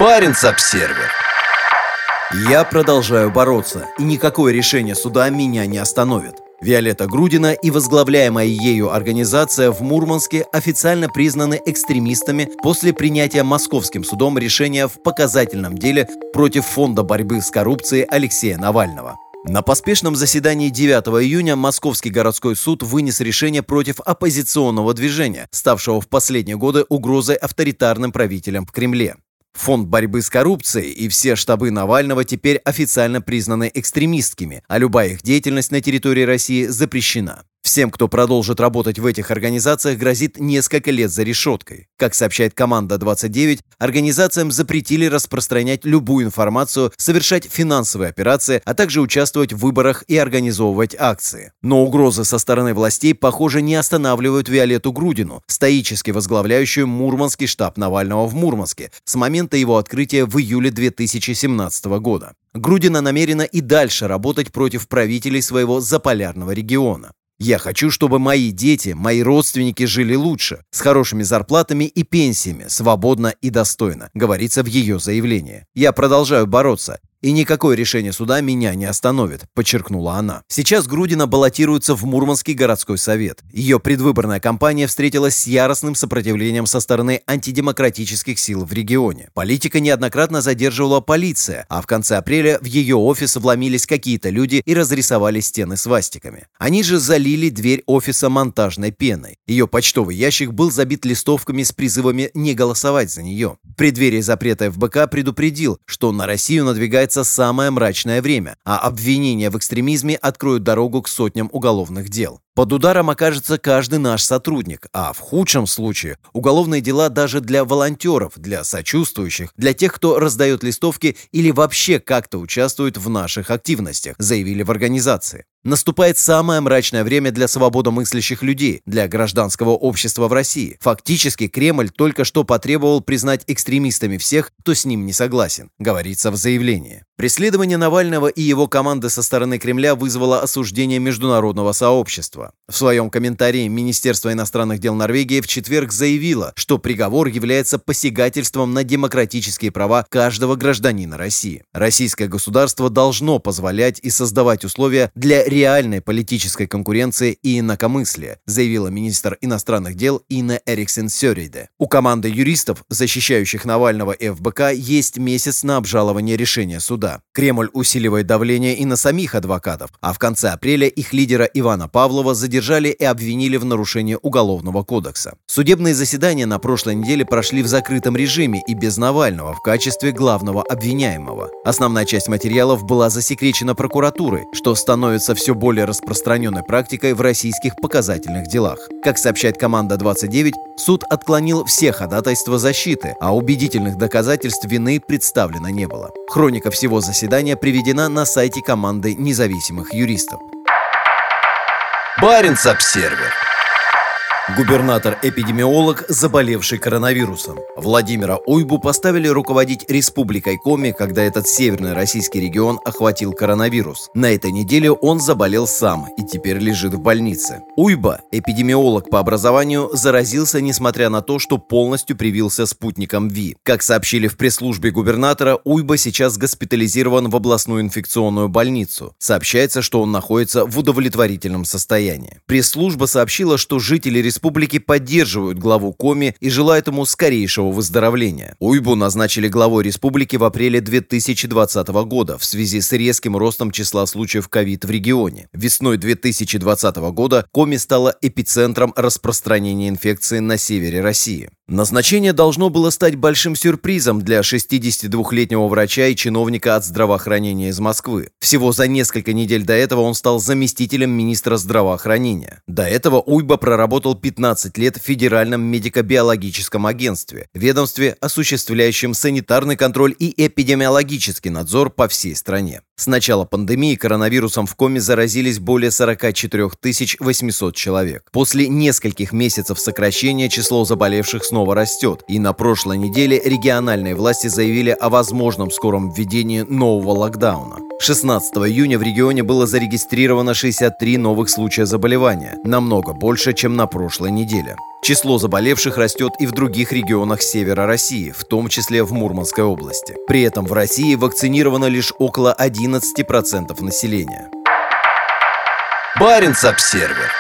Баренц-Обсервер. Я продолжаю бороться, и никакое решение суда меня не остановит. Виолетта Грудина и возглавляемая ею организация в Мурманске официально признаны экстремистами после принятия Московским судом решения в показательном деле против Фонда борьбы с коррупцией Алексея Навального. На поспешном заседании 9 июня Московский городской суд вынес решение против оппозиционного движения, ставшего в последние годы угрозой авторитарным правителям в Кремле. Фонд борьбы с коррупцией и все штабы Навального теперь официально признаны экстремистскими, а любая их деятельность на территории России запрещена. Всем, кто продолжит работать в этих организациях, грозит несколько лет за решеткой. Как сообщает команда 29, организациям запретили распространять любую информацию, совершать финансовые операции, а также участвовать в выборах и организовывать акции. Но угрозы со стороны властей, похоже, не останавливают Виолетту Грудину, стоически возглавляющую Мурманский штаб Навального в Мурманске с момента его открытия в июле 2017 года. Грудина намерена и дальше работать против правителей своего заполярного региона. Я хочу, чтобы мои дети, мои родственники жили лучше, с хорошими зарплатами и пенсиями, свободно и достойно, говорится в ее заявлении. Я продолжаю бороться и никакое решение суда меня не остановит, подчеркнула она. Сейчас Грудина баллотируется в Мурманский городской совет. Ее предвыборная кампания встретилась с яростным сопротивлением со стороны антидемократических сил в регионе. Политика неоднократно задерживала полиция, а в конце апреля в ее офис вломились какие-то люди и разрисовали стены свастиками. Они же залили дверь офиса монтажной пеной. Ее почтовый ящик был забит листовками с призывами не голосовать за нее. В преддверии запрета ФБК предупредил, что на Россию надвигается надвигается самое мрачное время, а обвинения в экстремизме откроют дорогу к сотням уголовных дел. Под ударом окажется каждый наш сотрудник, а в худшем случае уголовные дела даже для волонтеров, для сочувствующих, для тех, кто раздает листовки или вообще как-то участвует в наших активностях, заявили в организации. Наступает самое мрачное время для свободомыслящих людей, для гражданского общества в России. Фактически Кремль только что потребовал признать экстремистами всех, кто с ним не согласен, говорится в заявлении. Преследование Навального и его команды со стороны Кремля вызвало осуждение международного сообщества. В своем комментарии Министерство иностранных дел Норвегии в четверг заявило, что приговор является посягательством на демократические права каждого гражданина России. Российское государство должно позволять и создавать условия для реальной политической конкуренции и инакомыслия, заявила министр иностранных дел Инна Эриксен Сёрейде. У команды юристов, защищающих Навального и ФБК, есть месяц на обжалование решения суда. Кремль усиливает давление и на самих адвокатов, а в конце апреля их лидера Ивана Павлова задержали и обвинили в нарушении Уголовного кодекса. Судебные заседания на прошлой неделе прошли в закрытом режиме и без Навального в качестве главного обвиняемого. Основная часть материалов была засекречена прокуратурой, что становится все более распространенной практикой в российских показательных делах. Как сообщает команда 29, суд отклонил все ходатайства защиты, а убедительных доказательств вины представлено не было. Хроника всего заседания приведена на сайте команды независимых юристов. Баренц-Обсервер Губернатор-эпидемиолог, заболевший коронавирусом. Владимира Уйбу поставили руководить Республикой Коми, когда этот северный российский регион охватил коронавирус. На этой неделе он заболел сам и теперь лежит в больнице. Уйба, эпидемиолог по образованию, заразился, несмотря на то, что полностью привился спутником ВИ. Как сообщили в пресс-службе губернатора, Уйба сейчас госпитализирован в областную инфекционную больницу. Сообщается, что он находится в удовлетворительном состоянии. Пресс-служба сообщила, что жители республики республики поддерживают главу Коми и желают ему скорейшего выздоровления. Уйбу назначили главой республики в апреле 2020 года в связи с резким ростом числа случаев ковид в регионе. Весной 2020 года Коми стала эпицентром распространения инфекции на севере России. Назначение должно было стать большим сюрпризом для 62-летнего врача и чиновника от здравоохранения из Москвы. Всего за несколько недель до этого он стал заместителем министра здравоохранения. До этого Уйба проработал 15 лет в Федеральном медико-биологическом агентстве, ведомстве, осуществляющем санитарный контроль и эпидемиологический надзор по всей стране. С начала пандемии коронавирусом в Коме заразились более 44 800 человек. После нескольких месяцев сокращения число заболевших снова растет, и на прошлой неделе региональные власти заявили о возможном скором введении нового локдауна. 16 июня в регионе было зарегистрировано 63 новых случая заболевания, намного больше, чем на прошлой неделе. Число заболевших растет и в других регионах севера России, в том числе в Мурманской области. При этом в России вакцинировано лишь около 11% населения. Баренц-Обсервер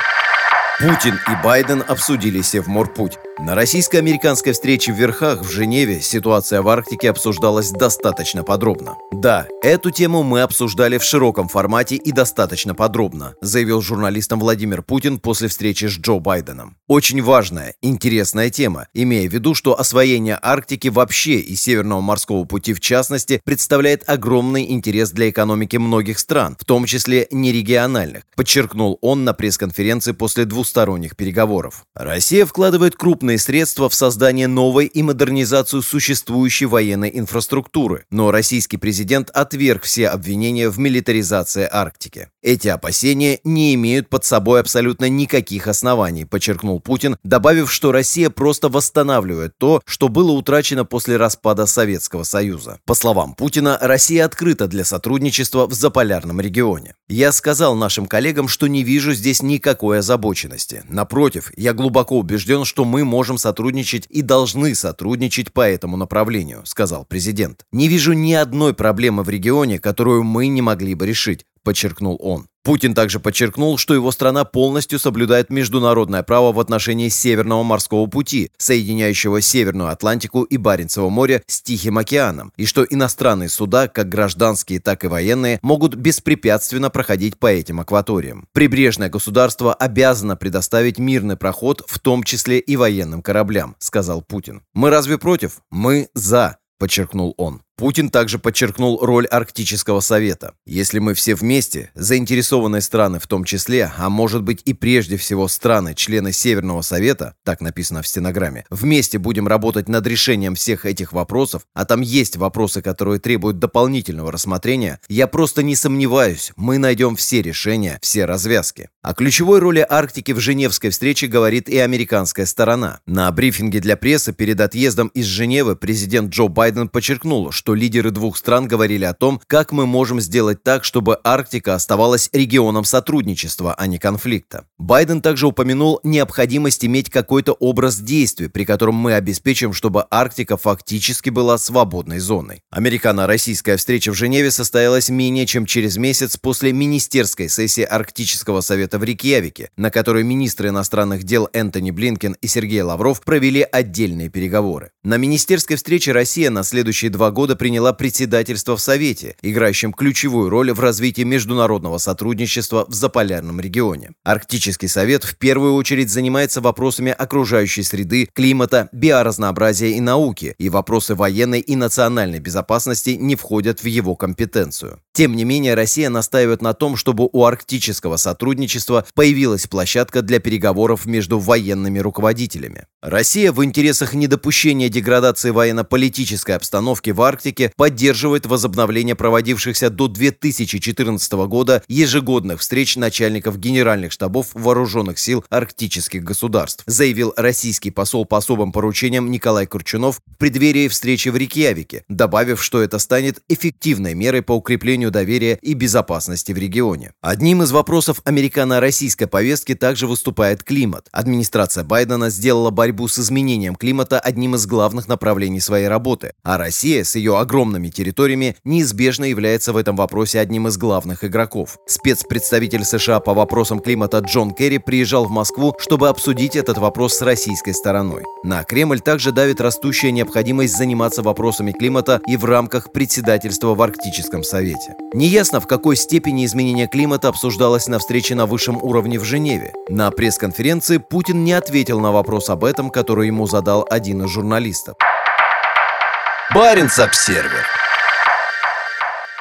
Путин и Байден обсудили Севморпуть. На российско-американской встрече в Верхах в Женеве ситуация в Арктике обсуждалась достаточно подробно. Да, эту тему мы обсуждали в широком формате и достаточно подробно, заявил журналистам Владимир Путин после встречи с Джо Байденом. Очень важная, интересная тема, имея в виду, что освоение Арктики вообще и Северного морского пути в частности представляет огромный интерес для экономики многих стран, в том числе нерегиональных, подчеркнул он на пресс-конференции после двусторонних переговоров. Россия вкладывает крупные огромные средства в создание новой и модернизацию существующей военной инфраструктуры, но российский президент отверг все обвинения в милитаризации Арктики. Эти опасения не имеют под собой абсолютно никаких оснований, подчеркнул Путин, добавив, что Россия просто восстанавливает то, что было утрачено после распада Советского Союза. По словам Путина, Россия открыта для сотрудничества в заполярном регионе. Я сказал нашим коллегам, что не вижу здесь никакой озабоченности. Напротив, я глубоко убежден, что мы можем можем сотрудничать и должны сотрудничать по этому направлению», — сказал президент. «Не вижу ни одной проблемы в регионе, которую мы не могли бы решить», — подчеркнул он. Путин также подчеркнул, что его страна полностью соблюдает международное право в отношении Северного морского пути, соединяющего Северную Атлантику и Баренцево море с Тихим океаном, и что иностранные суда, как гражданские, так и военные, могут беспрепятственно проходить по этим акваториям. Прибрежное государство обязано предоставить мирный проход, в том числе и военным кораблям, сказал Путин. Мы разве против? Мы за, подчеркнул он. Путин также подчеркнул роль Арктического совета. Если мы все вместе, заинтересованные страны в том числе, а может быть и прежде всего страны, члены Северного совета, так написано в стенограмме, вместе будем работать над решением всех этих вопросов, а там есть вопросы, которые требуют дополнительного рассмотрения, я просто не сомневаюсь, мы найдем все решения, все развязки. О ключевой роли Арктики в Женевской встрече говорит и американская сторона. На брифинге для прессы перед отъездом из Женевы президент Джо Байден подчеркнул, что что лидеры двух стран говорили о том, как мы можем сделать так, чтобы Арктика оставалась регионом сотрудничества, а не конфликта. Байден также упомянул необходимость иметь какой-то образ действий, при котором мы обеспечим, чтобы Арктика фактически была свободной зоной. Американо-российская встреча в Женеве состоялась менее чем через месяц после министерской сессии Арктического совета в Рикьявике, на которой министры иностранных дел Энтони Блинкен и Сергей Лавров провели отдельные переговоры. На министерской встрече Россия на следующие два года приняла председательство в Совете, играющем ключевую роль в развитии международного сотрудничества в заполярном регионе. Арктический совет в первую очередь занимается вопросами окружающей среды, климата, биоразнообразия и науки, и вопросы военной и национальной безопасности не входят в его компетенцию. Тем не менее, Россия настаивает на том, чтобы у арктического сотрудничества появилась площадка для переговоров между военными руководителями. Россия в интересах недопущения деградации военно-политической обстановки в Арктике Практике поддерживает возобновление проводившихся до 2014 года ежегодных встреч начальников генеральных штабов вооруженных сил арктических государств, заявил российский посол по особым поручениям Николай Курчунов в преддверии встречи в Рикьявике, добавив, что это станет эффективной мерой по укреплению доверия и безопасности в регионе. Одним из вопросов американо-российской повестки также выступает климат. Администрация Байдена сделала борьбу с изменением климата одним из главных направлений своей работы, а Россия с ее ее огромными территориями неизбежно является в этом вопросе одним из главных игроков. Спецпредставитель США по вопросам климата Джон Керри приезжал в Москву, чтобы обсудить этот вопрос с российской стороной. На Кремль также давит растущая необходимость заниматься вопросами климата и в рамках председательства в Арктическом совете. Неясно, в какой степени изменение климата обсуждалось на встрече на высшем уровне в Женеве. На пресс-конференции Путин не ответил на вопрос об этом, который ему задал один из журналистов. Баренц-Обсервер.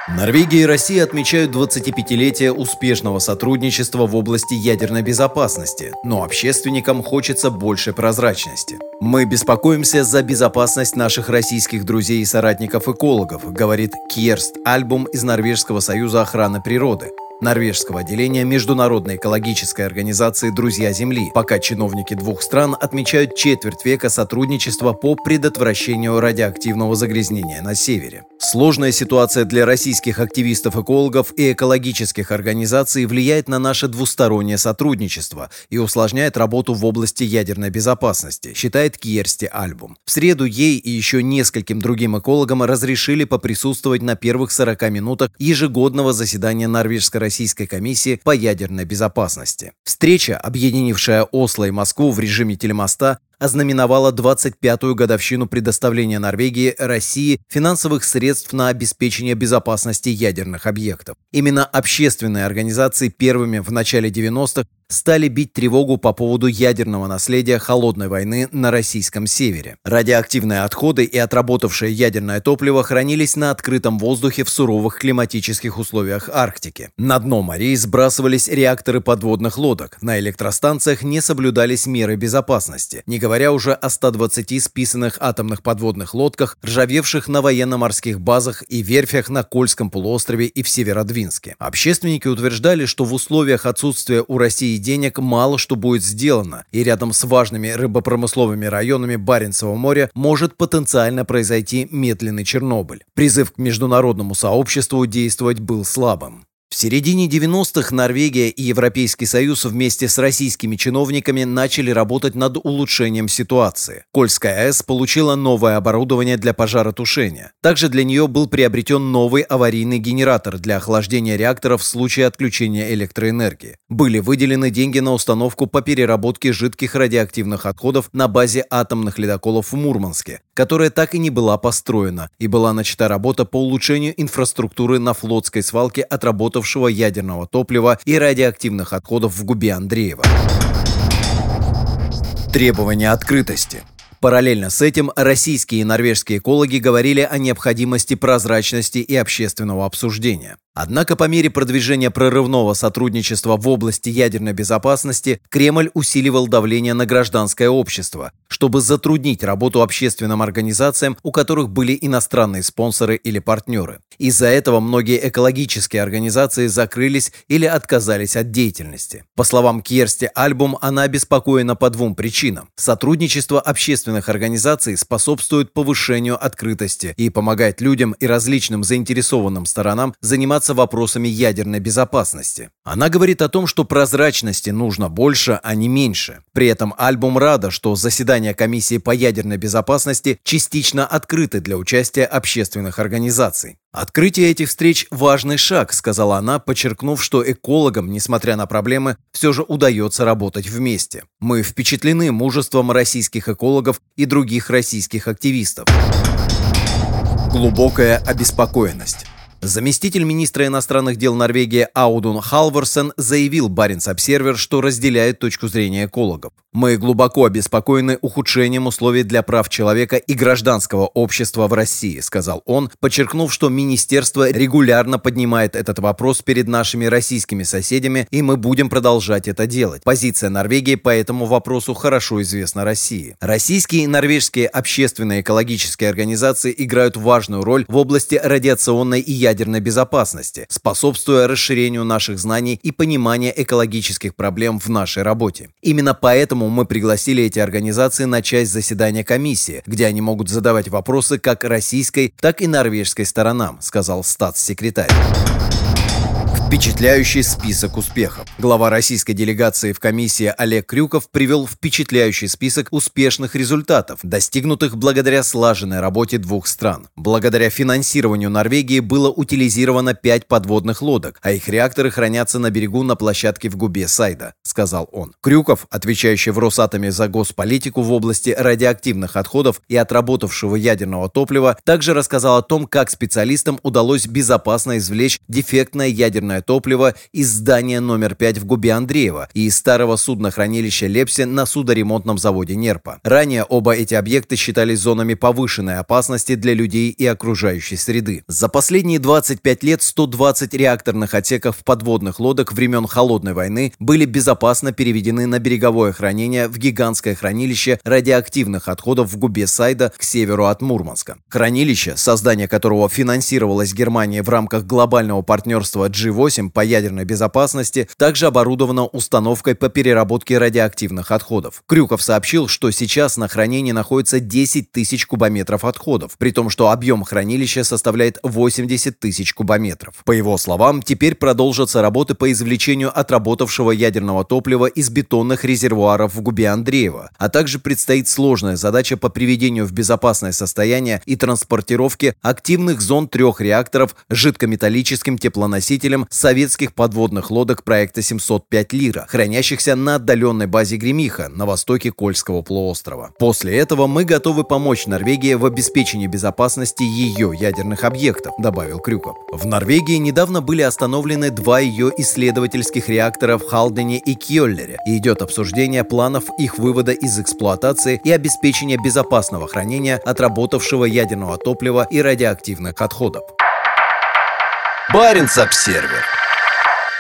Норвегия и Россия отмечают 25-летие успешного сотрудничества в области ядерной безопасности, но общественникам хочется больше прозрачности. «Мы беспокоимся за безопасность наших российских друзей и соратников-экологов», говорит Кьерст Альбум из Норвежского союза охраны природы норвежского отделения Международной экологической организации «Друзья Земли», пока чиновники двух стран отмечают четверть века сотрудничества по предотвращению радиоактивного загрязнения на севере. Сложная ситуация для российских активистов-экологов и экологических организаций влияет на наше двустороннее сотрудничество и усложняет работу в области ядерной безопасности, считает Кьерсти Альбум. В среду ей и еще нескольким другим экологам разрешили поприсутствовать на первых 40 минутах ежегодного заседания Норвежской Российской комиссии по ядерной безопасности. Встреча, объединившая Осло и Москву в режиме телемоста, ознаменовала 25-ю годовщину предоставления Норвегии России финансовых средств на обеспечение безопасности ядерных объектов. Именно общественные организации первыми в начале 90-х стали бить тревогу по поводу ядерного наследия холодной войны на российском севере. Радиоактивные отходы и отработавшее ядерное топливо хранились на открытом воздухе в суровых климатических условиях Арктики. На дно морей сбрасывались реакторы подводных лодок, на электростанциях не соблюдались меры безопасности, не говоря уже о 120 списанных атомных подводных лодках, ржавевших на военно-морских базах и верфях на Кольском полуострове и в Северодвинске. Общественники утверждали, что в условиях отсутствия у России денег мало что будет сделано, и рядом с важными рыбопромысловыми районами Баренцева моря может потенциально произойти медленный Чернобыль. Призыв к международному сообществу действовать был слабым. В середине 90-х Норвегия и Европейский Союз вместе с российскими чиновниками начали работать над улучшением ситуации. Кольская АЭС получила новое оборудование для пожаротушения. Также для нее был приобретен новый аварийный генератор для охлаждения реакторов в случае отключения электроэнергии. Были выделены деньги на установку по переработке жидких радиоактивных отходов на базе атомных ледоколов в Мурманске, которая так и не была построена, и была начата работа по улучшению инфраструктуры на флотской свалке отработав отработавшего ядерного топлива и радиоактивных отходов в губе Андреева. Требования открытости. Параллельно с этим российские и норвежские экологи говорили о необходимости прозрачности и общественного обсуждения. Однако по мере продвижения прорывного сотрудничества в области ядерной безопасности Кремль усиливал давление на гражданское общество, чтобы затруднить работу общественным организациям, у которых были иностранные спонсоры или партнеры. Из-за этого многие экологические организации закрылись или отказались от деятельности. По словам Кьерсти Альбум, она обеспокоена по двум причинам. Сотрудничество общественных организаций способствует повышению открытости и помогает людям и различным заинтересованным сторонам заниматься заниматься вопросами ядерной безопасности. Она говорит о том, что прозрачности нужно больше, а не меньше. При этом альбом рада, что заседания комиссии по ядерной безопасности частично открыты для участия общественных организаций. «Открытие этих встреч – важный шаг», – сказала она, подчеркнув, что экологам, несмотря на проблемы, все же удается работать вместе. «Мы впечатлены мужеством российских экологов и других российских активистов». Глубокая обеспокоенность. Заместитель министра иностранных дел Норвегии Аудун Халварсен заявил Баренц Обсервер, что разделяет точку зрения экологов. «Мы глубоко обеспокоены ухудшением условий для прав человека и гражданского общества в России», сказал он, подчеркнув, что министерство регулярно поднимает этот вопрос перед нашими российскими соседями, и мы будем продолжать это делать. Позиция Норвегии по этому вопросу хорошо известна России. Российские и норвежские общественные экологические организации играют важную роль в области радиационной и ядерной ядерной безопасности, способствуя расширению наших знаний и понимания экологических проблем в нашей работе. Именно поэтому мы пригласили эти организации на часть заседания комиссии, где они могут задавать вопросы как российской, так и норвежской сторонам, сказал статс-секретарь. Впечатляющий список успехов. Глава российской делегации в комиссии Олег Крюков привел впечатляющий список успешных результатов, достигнутых благодаря слаженной работе двух стран. Благодаря финансированию Норвегии было утилизировано пять подводных лодок, а их реакторы хранятся на берегу на площадке в губе Сайда, сказал он. Крюков, отвечающий в Росатоме за госполитику в области радиоактивных отходов и отработавшего ядерного топлива, также рассказал о том, как специалистам удалось безопасно извлечь дефектное ядерное дизельное топливо из здания номер 5 в Губе Андреева и из старого суднохранилища Лепси на судоремонтном заводе Нерпа. Ранее оба эти объекта считались зонами повышенной опасности для людей и окружающей среды. За последние 25 лет 120 реакторных отсеков подводных лодок времен Холодной войны были безопасно переведены на береговое хранение в гигантское хранилище радиоактивных отходов в Губе Сайда к северу от Мурманска. Хранилище, создание которого финансировалось Германией в рамках глобального партнерства G8, 8 по ядерной безопасности также оборудована установкой по переработке радиоактивных отходов. Крюков сообщил, что сейчас на хранении находится 10 тысяч кубометров отходов, при том, что объем хранилища составляет 80 тысяч кубометров. По его словам, теперь продолжатся работы по извлечению отработавшего ядерного топлива из бетонных резервуаров в губе Андреева, а также предстоит сложная задача по приведению в безопасное состояние и транспортировке активных зон трех реакторов жидкометаллическим теплоносителем советских подводных лодок проекта 705 «Лира», хранящихся на отдаленной базе Гремиха на востоке Кольского полуострова. После этого мы готовы помочь Норвегии в обеспечении безопасности ее ядерных объектов, добавил Крюков. В Норвегии недавно были остановлены два ее исследовательских реактора в Халдене и Кьоллере, и идет обсуждение планов их вывода из эксплуатации и обеспечения безопасного хранения отработавшего ядерного топлива и радиоактивных отходов. Баренц-Обсервер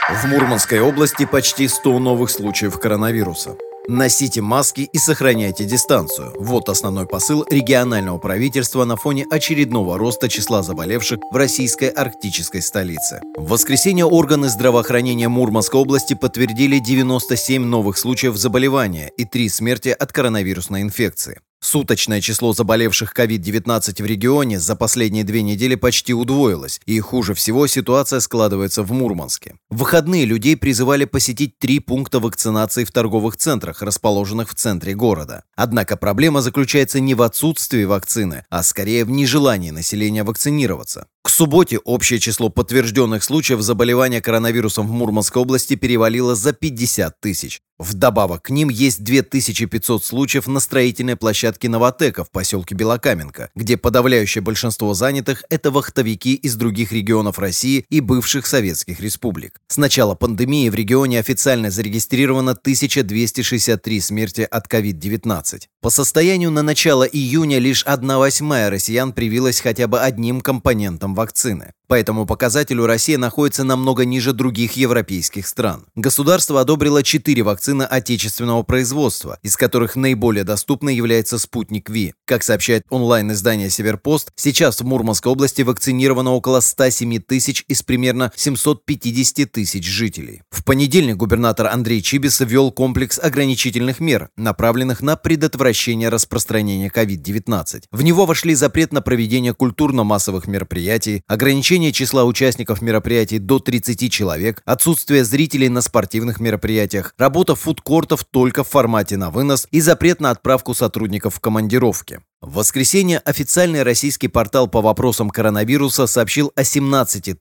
В Мурманской области почти 100 новых случаев коронавируса. Носите маски и сохраняйте дистанцию. Вот основной посыл регионального правительства на фоне очередного роста числа заболевших в российской арктической столице. В воскресенье органы здравоохранения Мурманской области подтвердили 97 новых случаев заболевания и 3 смерти от коронавирусной инфекции. Суточное число заболевших COVID-19 в регионе за последние две недели почти удвоилось, и хуже всего ситуация складывается в Мурманске. В выходные людей призывали посетить три пункта вакцинации в торговых центрах, расположенных в центре города. Однако проблема заключается не в отсутствии вакцины, а скорее в нежелании населения вакцинироваться. К субботе общее число подтвержденных случаев заболевания коронавирусом в Мурманской области перевалило за 50 тысяч. Вдобавок к ним есть 2500 случаев на строительной площадке «Новотека» в поселке Белокаменка, где подавляющее большинство занятых – это вахтовики из других регионов России и бывших советских республик. С начала пандемии в регионе официально зарегистрировано 1263 смерти от COVID-19. По состоянию на начало июня лишь 1 восьмая россиян привилась хотя бы одним компонентом вакцины. По этому показателю Россия находится намного ниже других европейских стран. Государство одобрило 4 вакцины отечественного производства, из которых наиболее доступной является «Спутник Ви». Как сообщает онлайн-издание «Северпост», сейчас в Мурманской области вакцинировано около 107 тысяч из примерно 750 тысяч жителей. В понедельник губернатор Андрей Чибис ввел комплекс ограничительных мер, направленных на предотвращение распространения COVID-19. В него вошли запрет на проведение культурно-массовых мероприятий, ограничение ограничение числа участников мероприятий до 30 человек, отсутствие зрителей на спортивных мероприятиях, работа фудкортов только в формате на вынос и запрет на отправку сотрудников в командировки. В воскресенье официальный российский портал по вопросам коронавируса сообщил о 17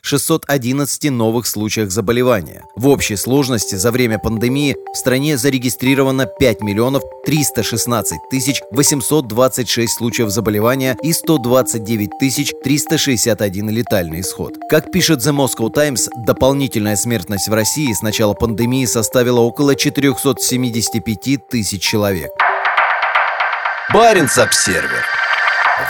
611 новых случаях заболевания. В общей сложности за время пандемии в стране зарегистрировано 5 миллионов 316 тысяч 826 случаев заболевания и 129 тысяч 361 летальный исход. Как пишет The Moscow Times, дополнительная смертность в России с начала пандемии составила около 475 тысяч человек. Баренц-Обсервер.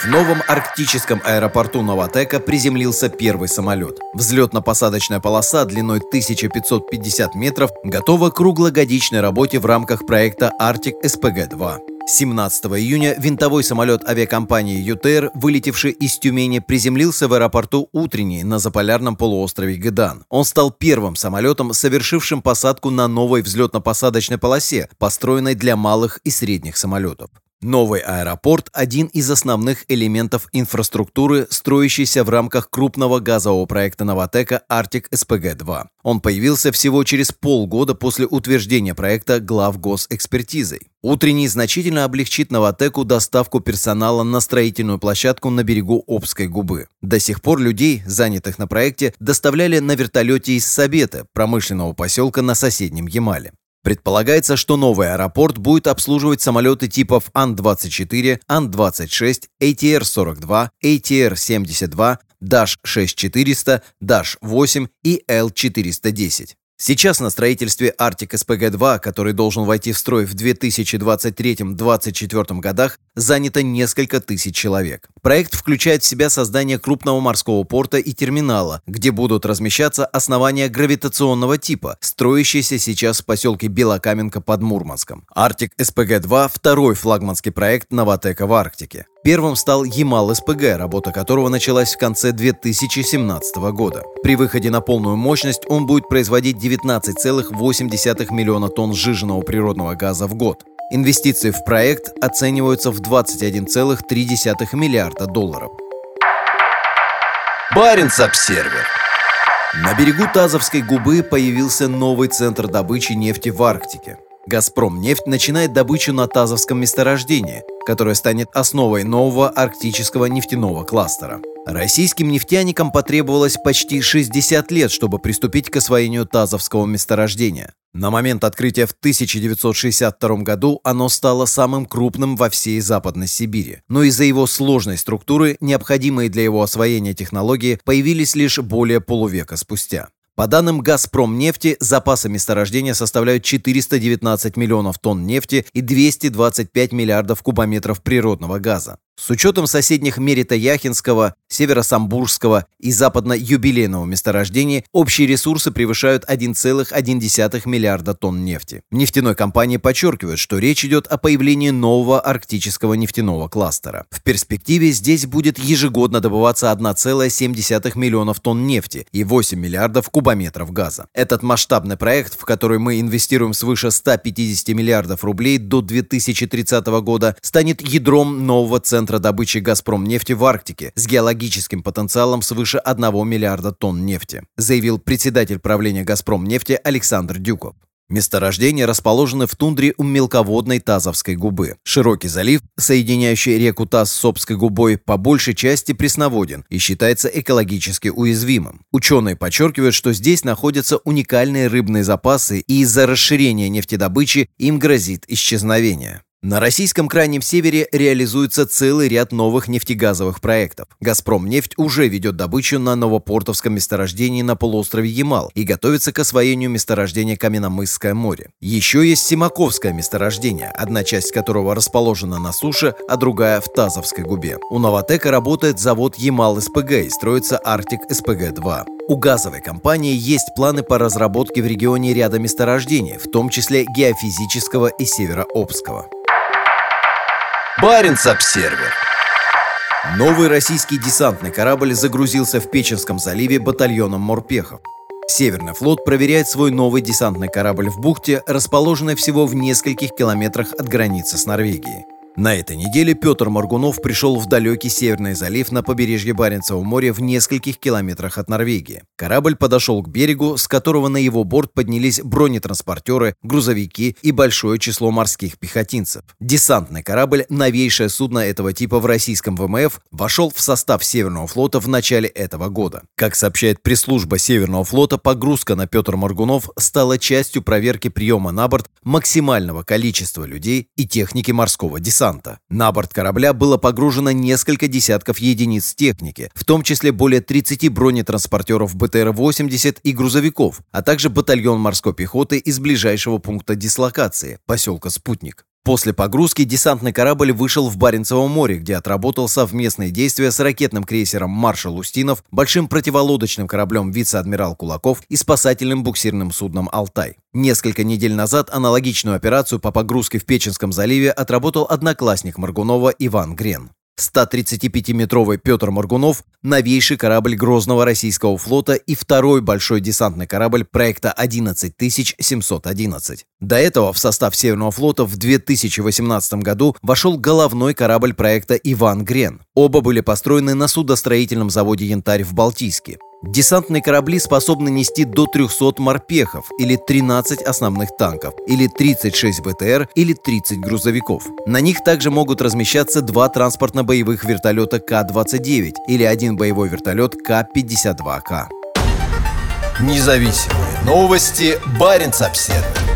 В новом арктическом аэропорту Новотека приземлился первый самолет. Взлетно-посадочная полоса длиной 1550 метров готова к круглогодичной работе в рамках проекта Arctic SPG-2. 17 июня винтовой самолет авиакомпании ЮТР, вылетевший из Тюмени, приземлился в аэропорту Утренний на заполярном полуострове Гедан. Он стал первым самолетом, совершившим посадку на новой взлетно-посадочной полосе, построенной для малых и средних самолетов. Новый аэропорт – один из основных элементов инфраструктуры, строящейся в рамках крупного газового проекта «Новотека» Arctic SPG-2. Он появился всего через полгода после утверждения проекта глав госэкспертизой. Утренний значительно облегчит «Новотеку» доставку персонала на строительную площадку на берегу Обской губы. До сих пор людей, занятых на проекте, доставляли на вертолете из Сабета, промышленного поселка на соседнем Ямале. Предполагается, что новый аэропорт будет обслуживать самолеты типов Ан-24, Ан-26, ATR-42, ATR-72, Dash-6400, Dash-8 и L-410. Сейчас на строительстве Arctic SPG-2, который должен войти в строй в 2023-2024 годах, занято несколько тысяч человек. Проект включает в себя создание крупного морского порта и терминала, где будут размещаться основания гравитационного типа, строящиеся сейчас в поселке Белокаменка под Мурманском. Arctic SPG-2 – второй флагманский проект Новотека в Арктике. Первым стал Ямал-СПГ, работа которого началась в конце 2017 года. При выходе на полную мощность он будет производить 19,8 миллиона тонн сжиженного природного газа в год. Инвестиции в проект оцениваются в 21,3 миллиарда долларов. Баренц-Обсервер На берегу Тазовской губы появился новый центр добычи нефти в Арктике. «Газпром» нефть начинает добычу на Тазовском месторождении – которая станет основой нового арктического нефтяного кластера. Российским нефтяникам потребовалось почти 60 лет, чтобы приступить к освоению Тазовского месторождения. На момент открытия в 1962 году оно стало самым крупным во всей Западной Сибири. Но из-за его сложной структуры, необходимые для его освоения технологии появились лишь более полувека спустя. По данным «Газпром» нефти, запасы месторождения составляют 419 миллионов тонн нефти и 225 миллиардов кубометров природного газа. С учетом соседних Мерита-Яхинского, Северо-Самбурского и Западно-Юбилейного месторождений, общие ресурсы превышают 1,1 миллиарда тонн нефти. Нефтяной компании подчеркивают, что речь идет о появлении нового арктического нефтяного кластера. В перспективе здесь будет ежегодно добываться 1,7 миллионов тонн нефти и 8 миллиардов кубометров газа. Этот масштабный проект, в который мы инвестируем свыше 150 миллиардов рублей до 2030 года, станет ядром нового центра центра добычи «Газпром» нефти в Арктике с геологическим потенциалом свыше 1 миллиарда тонн нефти, заявил председатель правления «Газпром» нефти Александр Дюков. Месторождения расположены в тундре у мелководной Тазовской губы. Широкий залив, соединяющий реку Таз с Обской губой, по большей части пресноводен и считается экологически уязвимым. Ученые подчеркивают, что здесь находятся уникальные рыбные запасы и из-за расширения нефтедобычи им грозит исчезновение. На российском крайнем севере реализуется целый ряд новых нефтегазовых проектов. «Газпром» нефть уже ведет добычу на Новопортовском месторождении на полуострове Ямал и готовится к освоению месторождения Каменномысское море. Еще есть Симаковское месторождение, одна часть которого расположена на суше, а другая в Тазовской губе. У «Новотека» работает завод Ямал-СПГ и строится «Арктик СПГ-2». У газовой компании есть планы по разработке в регионе ряда месторождений, в том числе геофизического и северообского. Баренц-Обсервер. Новый российский десантный корабль загрузился в Печенском заливе батальоном морпехов. Северный флот проверяет свой новый десантный корабль в бухте, расположенной всего в нескольких километрах от границы с Норвегией. На этой неделе Петр Моргунов пришел в далекий Северный залив на побережье Баренцева моря в нескольких километрах от Норвегии. Корабль подошел к берегу, с которого на его борт поднялись бронетранспортеры, грузовики и большое число морских пехотинцев. Десантный корабль, новейшее судно этого типа в российском ВМФ, вошел в состав Северного флота в начале этого года. Как сообщает пресс-служба Северного флота, погрузка на Петр Моргунов стала частью проверки приема на борт максимального количества людей и техники морского десанта десанта. На борт корабля было погружено несколько десятков единиц техники, в том числе более 30 бронетранспортеров БТР-80 и грузовиков, а также батальон морской пехоты из ближайшего пункта дислокации – поселка Спутник. После погрузки десантный корабль вышел в Баренцево море, где отработал совместные действия с ракетным крейсером «Маршал Устинов», большим противолодочным кораблем «Вице-адмирал Кулаков» и спасательным буксирным судном «Алтай». Несколько недель назад аналогичную операцию по погрузке в Печенском заливе отработал одноклассник Маргунова Иван Грен. 135-метровый Петр Моргунов – новейший корабль Грозного российского флота и второй большой десантный корабль проекта 11711. До этого в состав Северного флота в 2018 году вошел головной корабль проекта «Иван Грен». Оба были построены на судостроительном заводе «Янтарь» в Балтийске. Десантные корабли способны нести до 300 морпехов или 13 основных танков, или 36 БТР, или 30 грузовиков. На них также могут размещаться два транспортно-боевых вертолета К-29 или один боевой вертолет К-52К. Независимые новости. Барин обседный.